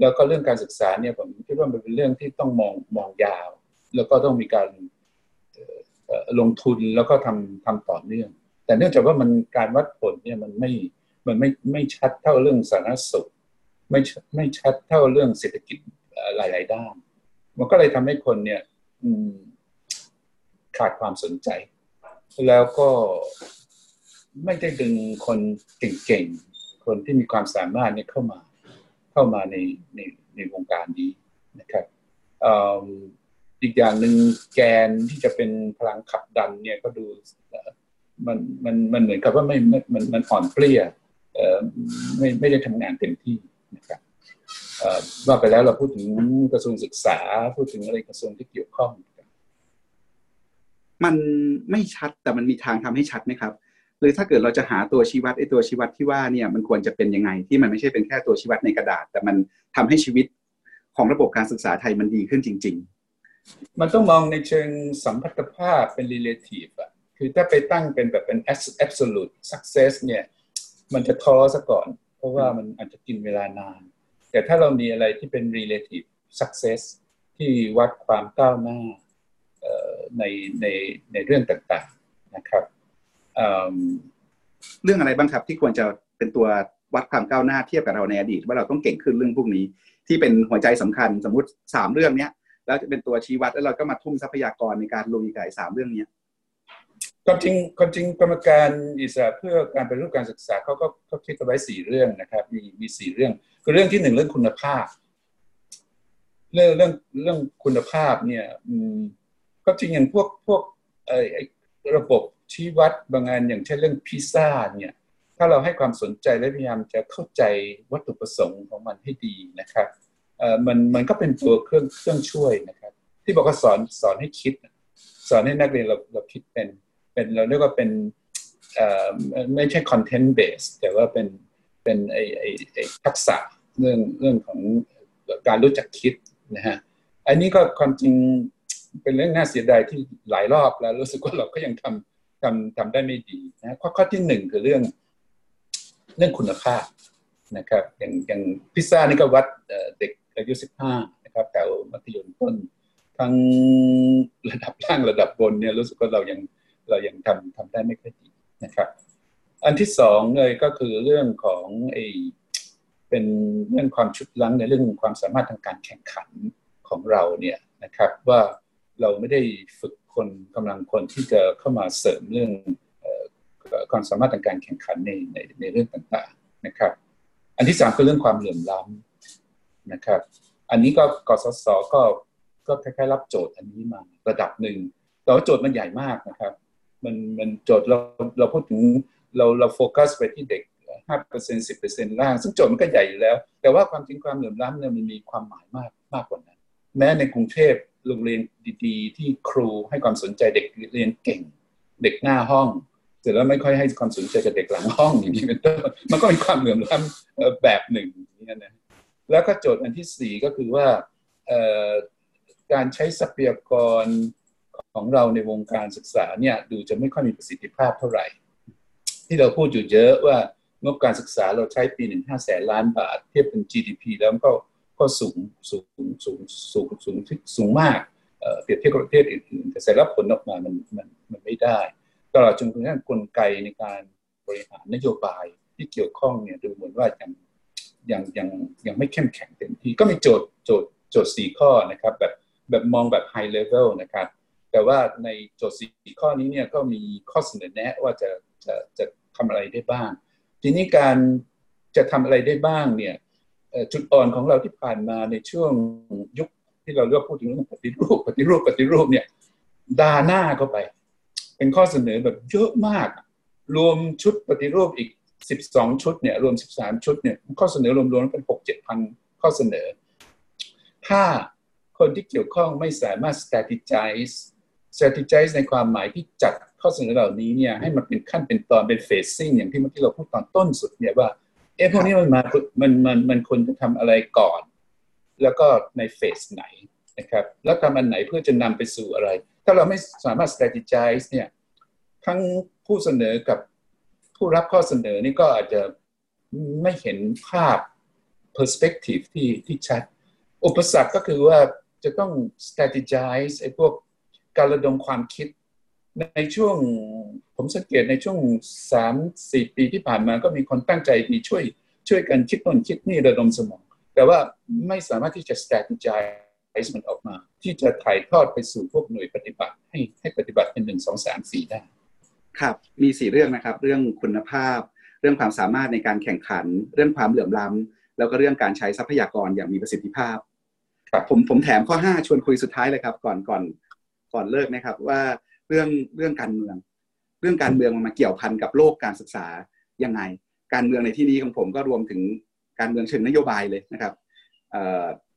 [SPEAKER 2] แล้วก็เรื่องการศึกษาเนี่ยผมคิดว่ามันเป็นเรื่องที่ต้องมองมองยาว แล้วก็ต้องมีการลงทุนแล้วก็ทำทำต่อเนื่อง แต่เนื่องจากว่ามันการวัดผลเนี่ยมันไม่มันไม่ไม่ชัดเท่าเรื่องสาธารณสุขไม่ไม่ชัดเท่าเรื่องเศรษฐกิจหลาย ๆ ด้าน มันก็เลยทำให้คนเนี่ยขาดความสนใจ แล้วก็ ไม่ได้ดึงคนเก่งๆ คนที่มีความสามารถเนี่ยเข้ามาเข้ามาในในในวงการนี้นะครับอีกอย่างหนึ่งแกนที่จะเป็นพลังขับดันเนี่ยก็ดูมันมันมันเหมือนกับว่าไม่มันมันอ่อนเปลี้ยไม่ไม่ได้ทำงานเต็มที่นะครับว่าไปแล้วเราพูดถึงกระทรวงศึกษา พูดถึงอะไรกระทรวงที่เกี่ยวข้อง
[SPEAKER 1] มันไม่ชัดแต่มันมีทางทำให้ชัดไหมครับ หรือถ้าเกิดเราจะหาตัวชี้วัดไอ้ตัวชี้วัดที่ว่าเนี่ยมันควรจะเป็นยังไงที่มันไม่ใช่เป็นแค่ตัวชี้วัดในกระดาษ แต่มันทำให้ชีวิตของระบบการศึกษาไทยมันดีขึ้นจริง
[SPEAKER 2] ๆ มันต้องมองในเชิงสัมพัทธภาพเป็น relative อะคือถ้าไปตั้งเป็นแบบเป็น absolute success เนี่ยมันจะท้อซะก่อน เพราะว่ามันอาจจะกินเวลานาน แต่ถ้าเรามีอะไรที่เป็น relative success ที่วัดความก้าวหน้าในในในเรื่องต่างๆนะครับ
[SPEAKER 1] เรื่องอะไรบ้างครับ ที่ควรจะเป็นตัววัดความก้าวหน้าเทียบกับเราในอดีต ว่าเราต้องเก่งขึ้นเรื่องพวกนี้ ที่เป็นหัวใจสำคัญสมมุติสามเรื่องเนี้ยแล้วจะเป็นตัวชี้วัดแล้วเราก็มาทุ่มทรัพยากรในการลุยกับสามเรื่องนี้
[SPEAKER 2] ความจริงความจริงกรรมการอิสระเพื่อการเป็นรูปการศึกษาเขาก็เขาคิดเอาไว้สี่เรื่องนะครับ มีมีสี่เรื่องคือเรื่องที่หนึ่งเรื่องคุณภาพ เรื่องเรื่องเรื่องคุณภาพเนี่ยก็จริงอย่างพวกพวกระบบ ชี้วัดบางงานอย่างเช่นเรื่องพิซซ่าเนี่ยถ้าเราให้ความสนใจและพยายามจะเข้าใจวัตถุประสงค์ของมันให้ดีนะครับเออมันมันก็เป็นตัวเครื่องเครื่องช่วยนะครับ ที่บอกว่าสอนสอนให้คิด สอนให้นักเรียนเราเราคิดเป็นเป็นเราเรียกว่าเป็นเอ่อไม่ใช่คอนเทนต์เบสแต่ว่าเป็นเป็นไอไอไอทักษะเรื่องเรื่องของการรู้จักคิดนะฮะอันนี้ก็ความจริงเป็นเรื่องน่าเสียดายที่หลายรอบแล้วรู้สึกว่าเราก็ยังทำ ทำทำได้ไม่ดีนะข้อข้อที่หนึ่งคือเรื่อง เรื่องคุณภาพนะครับ อย่างอย่างพิซซ่านี่ก็วัดเด็กอายุสิบห้านะครับแถวมัธยมต้น ทั้งระดับล่างระดับบนเนี่ยรู้สึกว่าเรายังเรายังทำทำได้ไม่ค่อยดีนะครับ อันที่สองเลยก็คือเรื่องของไอเป็นเรื่องความชุดลังในเรื่องความสามารถทางการแข่งขันของเราเนี่ยนะครับ ว่าเราไม่ได้ฝึก คนกำลังคนที่จะเข้ามาเสริมเรื่องความสามารถทางการแข่งขันในในในเรื่องต่างๆนะครับ อันที่สามคือเรื่องความเหลื่อมล้ำนะครับ อันนี้ก็กสศก็ก็คล้ายๆรับโจทย์อันนี้มาระดับหนึ่งแต่ว่าโจทย์มันใหญ่มากนะครับ มันมันโจทย์เราเราพูดถึงเราเราโฟกัสไปที่เด็กห้าเปอร์เซ็นสิบเปอร์เซ็นต์ล่าง ซึ่งโจทย์มันก็ใหญ่อยู่แล้ว แต่ว่าความจริงความเหลื่อมล้ำเนี่ยมันมีความหมายมากมากกว่านั้น แม้ในกรุงเทพ โรงเรียนดีๆ ที่ครูให้ความสนใจเด็กเรียนเก่ง เด็กหน้าห้อง เสร็จแล้วไม่ค่อยให้ความสนใจกับเด็กหลังห้องอย่างนี้เป็นต้นมันก็มีความเหลื่อมล้ำแบบหนึ่งนี่นะแล้วก็โจทย์อันที่สี่ก็คือว่าการใช้ทรัพยากรของเราในวงการศึกษาเนี่ยดูจะไม่ค่อยมีประสิทธิภาพเท่าไหร่ ที่เราพูดอยู่เยอะว่างบการศึกษาเราใช้ปีหนึ่งห้าแสนล้านบาท เทียบเป็น GDP แล้วก็ ก็สูงสูงสูงสูงสูงสูงมากเปรียบเทียบกับประเทศอื่นๆแต่เสร็จแล้วผลออกมามันมันมันไม่ได้ตลอดจนกระทั่งกลไกในการบริหารนโยบายที่เกี่ยวข้องเนี่ยดูเหมือนว่ายังยังยังยังไม่เข้มแข็งเต็มที่ก็มีโจทย์โจทย์โจทย์สี่ข้อนะครับแบบแบบมองแบบ high level นะครับแต่ว่าในโจทย์สี่ข้อนี้เนี่ยก็มีข้อเสนอแนะว่าจะจะจะทำอะไรได้บ้าง ทีนี้การจะทำอะไรได้บ้างเนี่ย จุดอ่อนของเราที่ผ่านมาในช่วงยุคที่เราเลือกพูดถึงเรื่องปฏิรูปปฏิรูปปฏิรูปเนี่ยดาหน้าเข้าไป เป็นข้อเสนอแบบเยอะมาก รวมชุดปฏิรูปอีก 12 ชุดเนี่ยรวม 13 ชุดเนี่ยข้อเสนอรวมๆเป็น 6 7พันข้อเสนอ ถ้าคนที่เกี่ยวข้องไม่สามารถ strategize strategize ในความหมายที่จัดข้อเสนอเหล่านี้เนี่ยให้มันเป็นขั้นเป็นตอนเป็น phasing อย่างที่เมื่อกี้เราพูดตอนต้นสุดเนี่ยว่า เอ๊ะพวกนี้มันมา มัน มัน มันควรจะทำอะไรก่อน แล้วก็ในเฟสไหนนะครับ แล้วทำอันไหนเพื่อจะนำไปสู่อะไร ถ้าเราไม่สามารถ strategize เนี่ย ทั้งผู้เสนอกับผู้รับข้อเสนอนี่ก็อาจจะไม่เห็นภาพ perspective ที่ที่ชัด อุปสรรคก็คือว่าจะต้อง strategize ไอ้พวกการระดมความคิดในช่วง ผมสังเกตในช่วงสามสี่ปีที่ผ่านมาก็มีคนตั้งใจดีช่วย ช่วยกันคิดต้นคิดนี่ระดมสมอง แต่ว่าไม่สามารถที่จะ strategize มันออกมา ที่จะถ่ายทอดไปสู่พวกหน่วยปฏิบัติ ให้ให้ปฏิบัติเป็นหนึ่งสองสามสี่ได้
[SPEAKER 1] ครับมีสี่เรื่องนะครับ เรื่องคุณภาพ เรื่องความสามารถในการแข่งขัน เรื่องความเหลื่อมล้ำแล้วก็เรื่องการใช้ทรัพยากรอย่างมีประสิทธิภาพครับผมผมแถมข้อห้าชวนคุยสุดท้ายเลยครับ ก่อนก่อนก่อนเลิกนะครับว่าเรื่องเรื่องการเมือง เรื่องการเมืองมันมาเกี่ยวพันกับโลกการศึกษายังไง การเมืองในที่นี้ของผมก็รวมถึงการเมืองเชิงนโยบายเลยนะครับ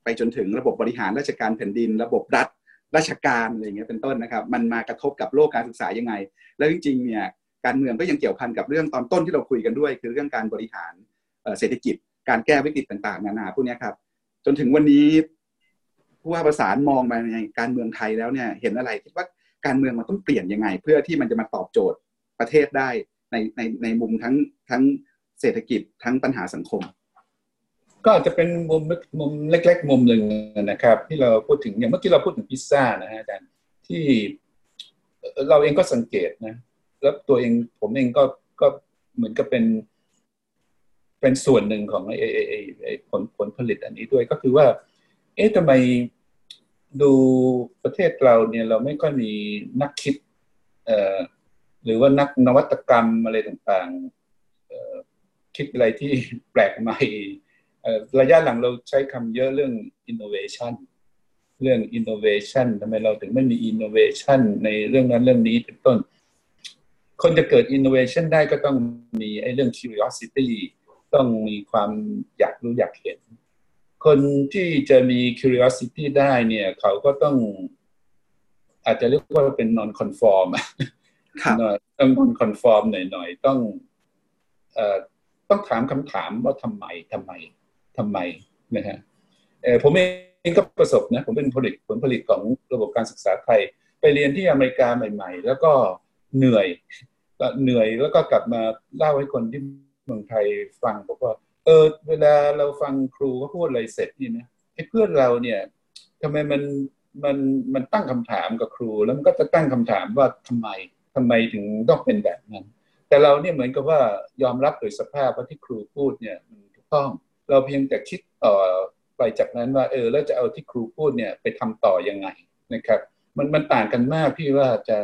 [SPEAKER 1] ไปจนถึงระบบบริหารราชการแผ่นดิน ระบบรัฐราชการอะไรเงี้ยเป็นต้นนะครับ มันมากระทบกับโลกการศึกษายังไง แล้วจริงๆเนี่ยการเมืองก็ยังเกี่ยวพันกับเรื่องตอนต้นที่เราคุยกันด้วย คือเรื่องการบริหารเศรษฐกิจ การแก้วิกฤตต่าง ๆ นานาพวกนี้ครับ จนถึงวันนี้ผู้ว่าประสานมองมาในการเมืองไทยแล้วเนี่ยเห็นอะไรคิดว่า การเมืองมันต้องเปลี่ยนยังไง เพื่อที่มันจะมาตอบโจทย์ประเทศได้ในในในมุมทั้งทั้งเศรษฐกิจทั้งปัญหาสังคม
[SPEAKER 2] ก็อาจจะเป็นมุมมุมเล็ก ๆ มุมหนึ่งนะครับ ที่เราพูดถึงอย่างเมื่อกี้เราพูดถึงพิซซ่านะฮะอาจารย์ที่เราเองก็สังเกตนะ แล้วตัวเองผมเองก็ก็เหมือนกับเป็น เป็นส่วนหนึ่งของไอ้ไอ้ไอ้ผลผลผลิตอันนี้ด้วยก็คือว่า เอ๊ะทำไม ดูประเทศเราเนี่ยเราไม่ค่อยมีนักคิดเอ่อหรือว่านักนวัตกรรมอะไรต่างๆคิดอะไรที่แปลกใหม่ระยะหลังเราใช้คำเยอะเรื่อง innovation เรื่อง innovation ทำไมเราถึงไม่มี innovation ในเรื่องนั้นเรื่องนี้เป็นต้น คนจะเกิด innovation ได้ก็ต้องมีไอ้เรื่อง curiosity ต้องมีความอยากรู้อยากเห็น คนที่จะมี curiosity ได้เนี่ย เขาก็ต้อง อาจจะเรียกว่าเป็น non conform ต้อง non conform หน่อยๆ ต้องเอ่อต้องถามคำถามว่าทำไมทำไมทำไมนะฮะเออผมเองก็ประสบนะผมเป็นผลิตผลผลิตของระบบการศึกษาไทย ไปเรียนที่อเมริกาใหม่ ๆ แล้วก็เหนื่อยก็เหนื่อยแล้วก็กลับมาเล่าให้คนที่เมืองไทยฟังบอกว่า เออเวลาเราฟังครูเขาพูดอะไรเสร็จนี่นะไอ้เพื่อนเราเนี่ยทำไมมันมันมันตั้งคำถามกับครู แล้วมันก็จะตั้งคำถามว่าทำไมทำไมถึงต้องเป็นแบบนั้น แต่เราเนี่ยเหมือนกับว่ายอมรับโดยสภาพว่าที่ครูพูดเนี่ยมันถูกต้อง เราเพียงแต่คิดต่อไปจากนั้นว่าเออแล้วจะเอาที่ครูพูดเนี่ยไปทำต่อยังไงนะครับ มันมันต่างกันมากพี่ว่าจะ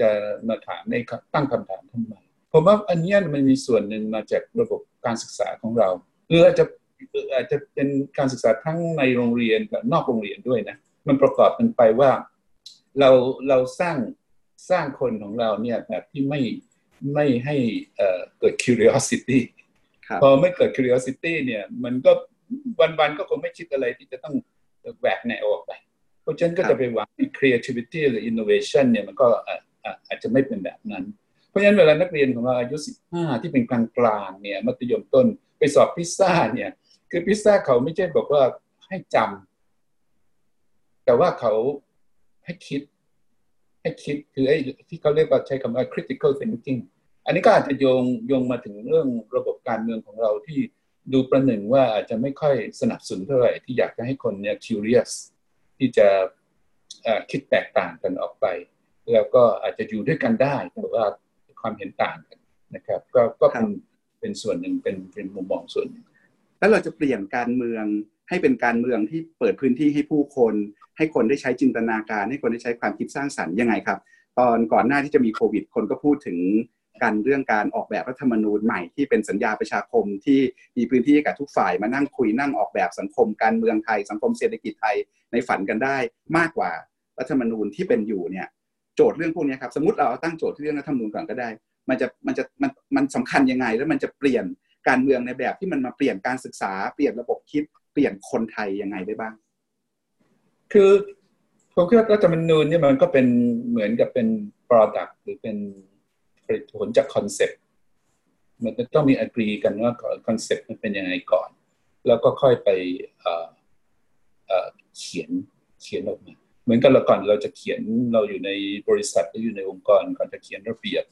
[SPEAKER 2] จะมาถามในตั้งคำถามทำไม ผมว่าอันนี้มันมีส่วนหนึ่งมาจากระบบการศึกษาของเราหรืออาจจะอาจจะเป็นการศึกษาทั้งในโรงเรียนกับนอกโรงเรียนด้วยนะมันประกอบกันไปว่าเราเราสร้างสร้างคนของเราเนี่ยแบบที่ไม่ไม่ให้เกิด curiosity พอไม่เกิด curiosity เนี่ยมันก็วันๆก็คงไม่คิดอะไรที่จะต้องแหวกแนวออกไป เพราะฉะนั้นก็จะไปหวัง creativity หรือ innovation เนี่ยมันก็อาจจะไม่เป็นแบบนั้น เพราะฉะนั้นเวลานักเรียนของเราอายุสิบห้าที่เป็นกลางกลางเนี่ยมัธยมต้นไปสอบพิซซ่าเนี่ยคือพิซซ่าเขาไม่ใช่บอกว่าให้จำแต่ว่าเขาให้คิด ให้คิดคือไอ้ที่เขาเรียกว่าใช้คำว่า critical thinking อันนี้ก็อาจจะโยงโยงมาถึงเรื่องระบบการเมืองของเราที่ดูประหนึ่งว่าอาจจะไม่ค่อยสนับสนุนเท่าไหร่ที่อยากจะให้คนเนี่ย curious ที่จะคิดแตกต่างกันออกไป แล้วก็อาจจะอยู่ด้วยกันได้แต่ว่า ความเห็นต่างกันนะครับ ก็ก็เป็นเป็นส่วนหนึ่งเป็นเป็นมุมมองส่วนหนึ่ง
[SPEAKER 1] แล้วเราจะเปลี่ยนการเมืองให้เป็นการเมืองที่เปิดพื้นที่ให้ผู้คน ให้คนได้ใช้จินตนาการ ให้คนได้ใช้ความคิดสร้างสรรค์ยังไงครับ ตอนก่อนหน้าที่จะมีโควิด คนก็พูดถึงกันเรื่องการออกแบบรัฐธรรมนูญใหม่ที่เป็นสัญญาประชาคมที่มีพื้นที่กับทุกฝ่ายมานั่งคุยนั่งออกแบบสังคมการเมืองไทย สังคมเศรษฐกิจไทยในฝันกันได้มากกว่ารัฐธรรมนูญที่เป็นอยู่เนี่ย โจทย์เรื่องพวกนี้ครับสมมติเราตั้งโจทย์ที่เรื่องรัฐธรรมนูญก่อนก็ได้ มันจะมันจะมันมันสำคัญยังไง แล้วมันจะเปลี่ยนการเมืองในแบบที่มันมาเปลี่ยนการศึกษาเปลี่ยนระบบคิดเปลี่ยนคนไทยยังไงได้บ้าง
[SPEAKER 2] คือผมคิดว่ารัฐธรรมนูญเนี่ยมันก็เป็นเหมือนกับเป็น product หรือเป็นผลิตผลจาก concept มันจะต้องมี agree กันว่า concept มันเป็นยังไงก่อน แล้วก็ค่อยไปเขียนเขียนออกมา เหมือนกันเราก่อนเราจะเขียนเราอยู่ในบริษัทหรืออยู่ในองค์กรก่อนจะเขียนระเบียบ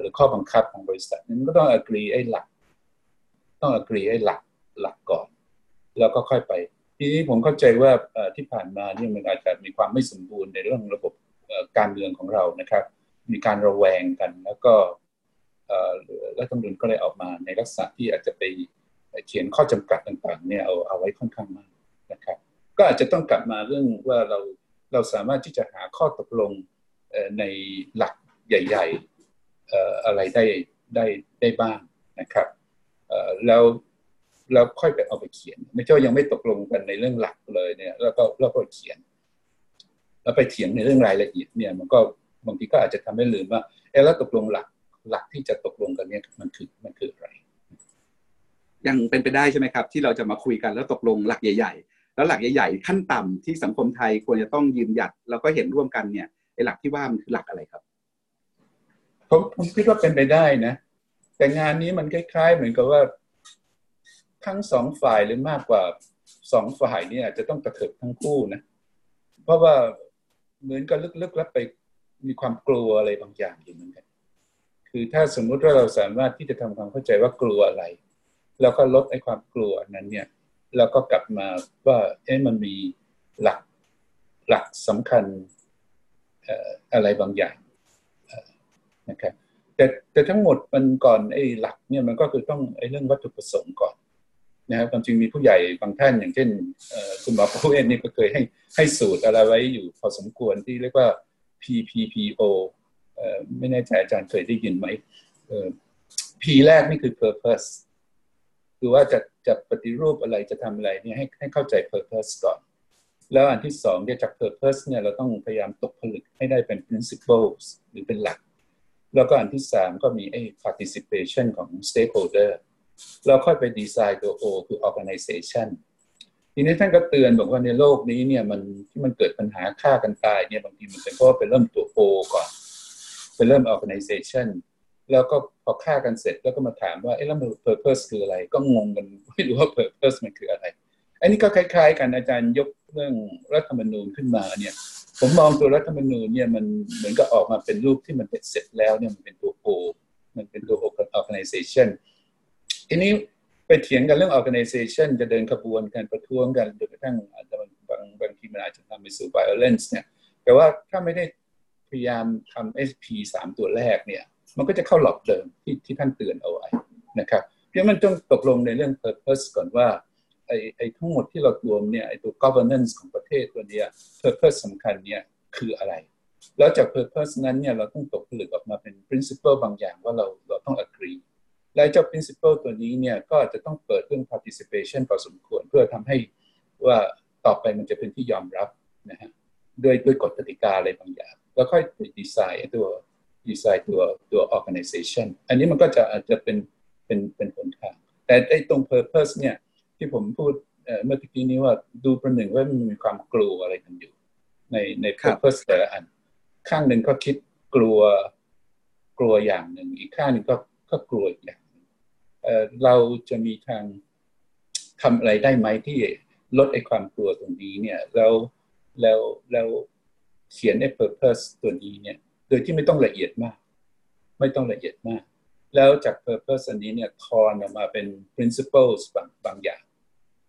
[SPEAKER 2] หรือข้อบังคับของบริษัทนั้นก็ต้อง agree ไอ้หลัก ต้อง agree ไอ้หลักหลักก่อน แล้วก็ค่อยไป ทีนี้ผมเข้าใจว่าที่ผ่านมาเนี่ยมันอาจจะมีความไม่สมบูรณ์ในเรื่องระบบการเมืองของเรานะครับ มีการระแวงกัน แล้วก็รัฐธรรมนูญก็เลยออกมาในลักษณะที่อาจจะไปเขียนข้อจำกัดต่างๆเนี่ยเอาเอาไว้ค่อนข้างมากนะครับ ก็อาจจะต้องกลับมาเรื่องว่าเรา เราสามารถที่จะหาข้อตกลงในหลักใหญ่ๆอะไรได้ได้ได้บ้างนะครับแล้วแล้วค่อยไปเอาไปเขียน ไม่ใช่ยังไม่ตกลงกันในเรื่องหลักเลยเนี่ยแล้วก็แล้วก็เขียน แล้วไปเถียงในเรื่องรายละเอียดเนี่ย มันก็บางทีก็อาจจะทำให้ลืมว่าเออแล้วตกลงหลักหลักที่จะตกลงกันเนี่ยมันคือมันคืออะไร
[SPEAKER 1] ยังเป็นไปได้ใช่ไหมครับ ที่เราจะมาคุยกันแล้วตกลงหลักใหญ่ ๆ แล้วหลักใหญ่ๆขั้นต่ำที่สังคมไทยควรจะต้องยืนหยัดแล้วก็เห็นร่วมกันเนี่ยไอ้หลักที่ว่ามันคือหลักอะไรครับ
[SPEAKER 2] ผมผมคิดว่าเป็นไปได้นะ แต่งานนี้มันคล้ายๆ เหมือนกับว่า ทั้งสองฝ่ายหรือมากกว่าสองฝ่ายเนี่ยจะต้องกระเถิบทั้งคู่นะ เพราะว่าเหมือนกับลึกๆแล้วไปมีความกลัวอะไรบางอย่างอยู่เหมือนกัน คือถ้าสมมุติว่าเราสามารถที่จะทำความเข้าใจว่ากลัวอะไร แล้วก็ลดไอ้ความกลัวนั้นเนี่ย แล้วก็กลับมาว่าเอ๊ะมันมีหลักหลักสำคัญอะไรบางอย่างนะครับแต่แต่ทั้งหมดมันก่อนไอ้หลักเนี่ยมันก็คือต้องไอ้เรื่องวัตถุประสงค์ก่อนนะครับความจริงมีผู้ใหญ่บางท่านอย่างเช่นคุณหมอผู้เอ็นนี่ก็เคยให้ให้สูตรอะไรไว้อยู่พอสมควรที่เรียกว่า PPPO ไม่แน่ใจอาจารย์เคยได้ยินไหม P แรกนี่คือ purpose คือว่าจะจะปฏิรูปอะไรจะทำอะไรเนี่ยให้ให้เข้าใจ purpose ก่อน แล้วอันที่สองเนี่ยจาก purpose เนี่ยเราต้องพยายามตกผลึกให้ได้เป็น principles หรือเป็นหลัก แล้วก็อันที่สามก็มีไอ้ participation ของ stakeholder เราค่อยไปดีไซน์ตัว O คือ organization ทีนี้ท่านก็เตือนบอกว่าในโลกนี้เนี่ยมันที่มันเกิดปัญหาฆ่ากันตายเนี่ยบางทีมันเป็นเพราะเป็นเริ่มตัว O ก่อนไปเริ่ม organization แล้วก็พอฆ่ากันเสร็จแล้วก็มาถามว่าเอ๊ะแล้วมัน purpose คืออะไร ก็งงกันไม่รู้ว่า purpose มันคืออะไร อันนี้ก็คล้าย ๆ กันอาจารย์ยกเรื่องรัฐธรรมนูญขึ้นมาเนี่ย ผมมองตัวรัฐธรรมนูญเนี่ยมันเหมือนกับออกมาเป็นรูปที่มันเป็นเสร็จแล้วเนี่ยมันเป็นตัวโอมันเป็นตัว organization ทีนี้ไปเถียงกันเรื่อง organization จะเดินขบวนกันประท้วงกันจนกระทั่งอาจจะบางบางทีมันอาจจะทำไปสู่ violence เนี่ยแต่ว่าถ้าไม่ได้พยายามทำ SP สามตัวแรกเนี่ย มันก็จะเข้าหลอกเดิมที่ที่ท่านเตือนเอาไว้นะครับเพราะมันต้องตกลงในเรื่อง purpose ก่อนว่าไอ้ไอ้ทั้งหมดที่เรารวมเนี่ยไอ้ตัว governance ของประเทศตัวเนี้ย purpose สำคัญเนี่ยคืออะไร แล้วจาก purpose นั้นเนี่ยเราต้องตกผลึกออกมาเป็น principle บางอย่างว่าเราเราต้อง agree และเจ้า principle ตัวนี้เนี่ยก็จะต้องเปิดเรื่อง participation พอสมควรเพื่อทำให้ว่าต่อไปมันจะเป็นที่ยอมรับนะฮะด้วยด้วยกฎกติกาอะไรบางอย่าง แล้วค่อยดีไซน์ตัว ดีไซน์ตัวตัว organization อันนี้มันก็จะอาจจะเป็นเป็นเป็นผลทาง แต่ไอ้ตรง purpose เนี่ยที่ผมพูดเมื่อกี้นี้ว่าดูประหนึ่งว่ามันมีความกลัวอะไรกันอยู่ ในใน purpose แต่ละอัน ข้างหนึ่งก็คิดกลัวกลัวอย่างหนึ่ง อีกข้างหนึ่งก็ก็กลัวอีกอย่างเเราจะมีทางทำอะไรได้ไหมที่ลดไอ้ความกลัวตรงนี้เนี่ยแล้วแล้วแล้วเขียนไอ้ purpose ตัวนี้เนี่ย โดยที่ไม่ต้องละเอียดมาก ไม่ต้องละเอียดมาก แล้วจาก purpose อันนี้เนี่ยทอนออกมาเป็น principles บางบางอย่าง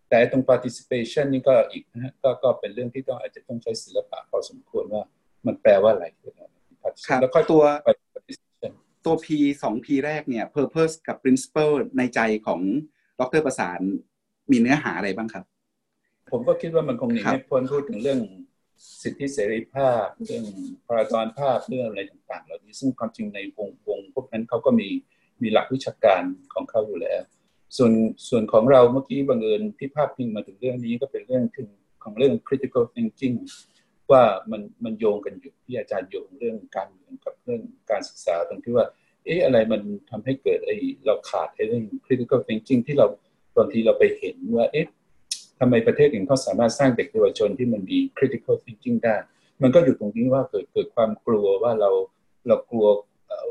[SPEAKER 2] แต่ตรง participation นี่ก็อีกนะก็ก็เป็นเรื่องที่ต้องอาจจะต้องใช้ศิลปะพอสมควรว่ามันแปลว่าอะไร
[SPEAKER 1] ครับแล้วค่อยตัวตัว P สอง P แรกเนี่ย purpose กับ principle ในใจของดรประสานมีเนื้อหาอะไรบ้างครับ
[SPEAKER 2] ผมก็คิดว่ามันคงหนีไม่พ้นพูดถึงเรื่อง สิทธิเสรีภาพ เรื่องพระรภาพเรื่องอะไรต่างๆเหล่านี้ซึ่งความจริงในวงวงพวกนั้นเขาก็มีมีหลักวิชาการของเขาอยู่แล้ว ส่วนส่วนของเราเมื่อกี้บังเอิญที่ภาพพิงมาถึงเรื่องนี้ก็เป็นเรื่องถึงของเรื่อง critical thinking ว่ามันมันโยงกันอยู่ที่อาจารย์โยงเรื่องการเมืองกับเรื่องการศึกษาตรงที่ว่า เอ๊ะอะไรมันทำให้เกิดไอ้เราขาดไอ้เรื่อง critical thinking ที่เราบางทีเราไปเห็นว่าเอ๊ะ ทำไมประเทศอื่นเขาสามารถสร้างเด็กเยาวชนที่มันมี critical thinking ได้ มันก็อยู่ตรงนี้ว่าเกิดเกิดความกลัวว่าเราเรากลัว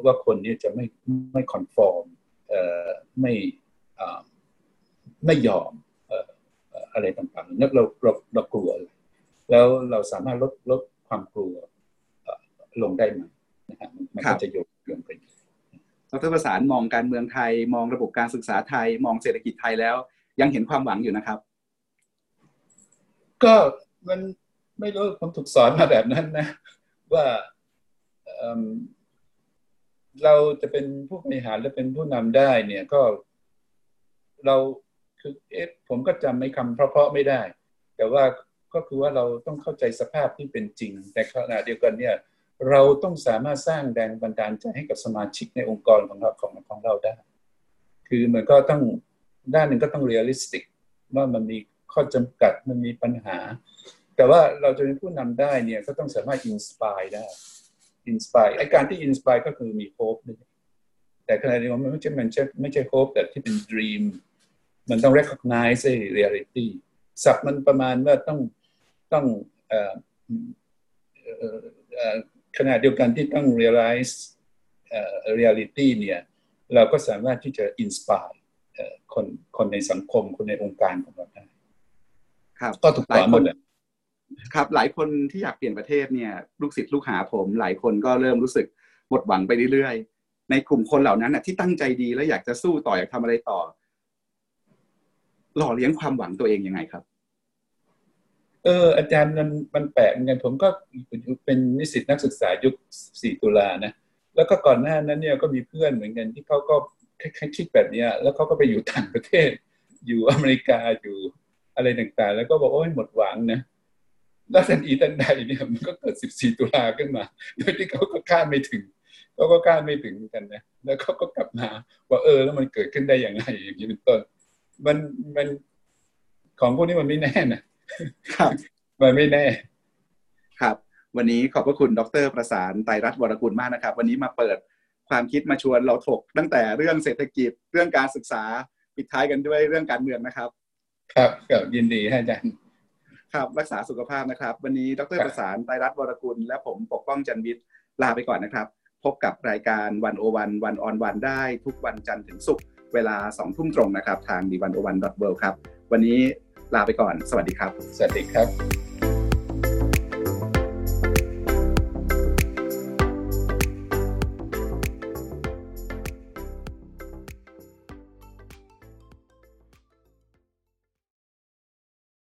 [SPEAKER 2] ว่าคนนี้จะไม่ไม่ conform เอ่อไม่ไม่ยอมอะไรต่างๆนั่นเราเราเรากลัวแล้วเราสามารถลดลดความกลัวลงได้ไหมนะฮะมันก็จะโยงโยงกัน
[SPEAKER 1] ดรประสานมองการเมืองไทย มองระบบการศึกษาไทย มองเศรษฐกิจไทยแล้ว ยังเห็นความหวังอยู่นะครับ
[SPEAKER 2] ก็มันไม่รู้ผมถูกสอนมาแบบนั้นนะ ว่าเราจะเป็นผู้บริหารและเป็นผู้นำได้ เนี่ยก็เราคือเอ๊ะผมก็จำไม่คำเพราะๆไม่ได้ แต่ว่าก็คือว่าเราต้องเข้าใจสภาพที่เป็นจริง แต่ขณะเดียวกันเนี่ย เราต้องสามารถสร้างแรงบันดาลใจให้กับสมาชิกในองค์กรของเราของของเราได้ คือมันก็ต้องด้านหนึ่งก็ต้อง realistic ว่ามันมี ข้อจำกัดมันมีปัญหา แต่ว่าเราจะเป็นผู้นำได้เนี่ยก็ต้องสามารถ inspire ได้ inspire ไอการที่ inspire ก็คือมี hope นี่แต่ขณะเดียวกันมันไม่ใช่มันไม่ใช่โฮปแต่ที่เป็นดรีมมันต้อง recognize เรียลิตี้สับมันประมาณว่าต้องต้องขณะเดียวกันที่ต้อง realize reality เนี่ย เราก็สามารถที่จะ inspire คนคนในสังคมคนในองค์การของเราได้
[SPEAKER 1] ครับ
[SPEAKER 2] ก็ถูกต้องหมด
[SPEAKER 1] ครับ หลายคนที่อยากเปลี่ยนประเทศเนี่ยลูกศิษย์ลูกหาผม หลายคนก็เริ่มรู้สึกหมดหวังไปเรื่อยๆในกลุ่มคนเหล่านั้นที่ตั้งใจดีแล้วอยากจะสู้ต่ออยากทำอะไรต่อ หล่อเลี้ยงความหวังตัวเองยังไงครับ
[SPEAKER 2] เออ อาจารย์มันมันแปลกเหมือนกันผมก็เป็นนิสิตนักศึกษายุคสี่ตุลานะแล้วก็ก่อนหน้านั้นเนี่ยก็มีเพื่อนเหมือนกันที่เขาก็คล้ายๆคิดแบบนี้แล้วเขาก็ไปอยู่ต่างประเทศ อยู่อเมริกาอยู่ อะไรต่างๆ แล้วก็บอกโอ้ยหมดหวังนะแล้วทันทีทันใดเนี่ยมันก็เกิดสิบสี่ตุลาขึ้นมา โดยที่เขาก็คาดไม่ถึงเขาก็คาดไม่ถึงกันนะ แล้วเขาก็กลับมาว่าเออ แล้วมันเกิดขึ้นได้อย่างไรอย่างนี้เป็นต้น มันมันของพวกนี้มันไม่แน่นะ
[SPEAKER 1] ครับ
[SPEAKER 2] มันไม่แน่
[SPEAKER 1] ครับ วันนี้ขอบพระคุณดรประสานไตรรัตน์วรกุลมากนะครับ วันนี้มาเปิดความคิดมาชวนเราถกตั้งแต่เรื่องเศรษฐกิจเรื่องการศึกษาปิดท้ายกันด้วยเรื่องการเมืองนะครับ
[SPEAKER 2] ครับกับยินดีให้อาจารย์
[SPEAKER 1] ครับรักษาสุขภาพนะครับ วันนี้ดรประสานไตรรัตน์วรกุล และผมปกป้องจันวิทย์ลาไปก่อนนะครับ พบกับรายการวันโอวันวันออนวันได้ทุกวันจันทร์ถึงศุกร์เวลาสองทุ่มตรงนะครับ ทางดีวันโอวันดอทเครับ วันนี้ลาไปก่อน สวัสดีครับ
[SPEAKER 2] สวัสดีครับ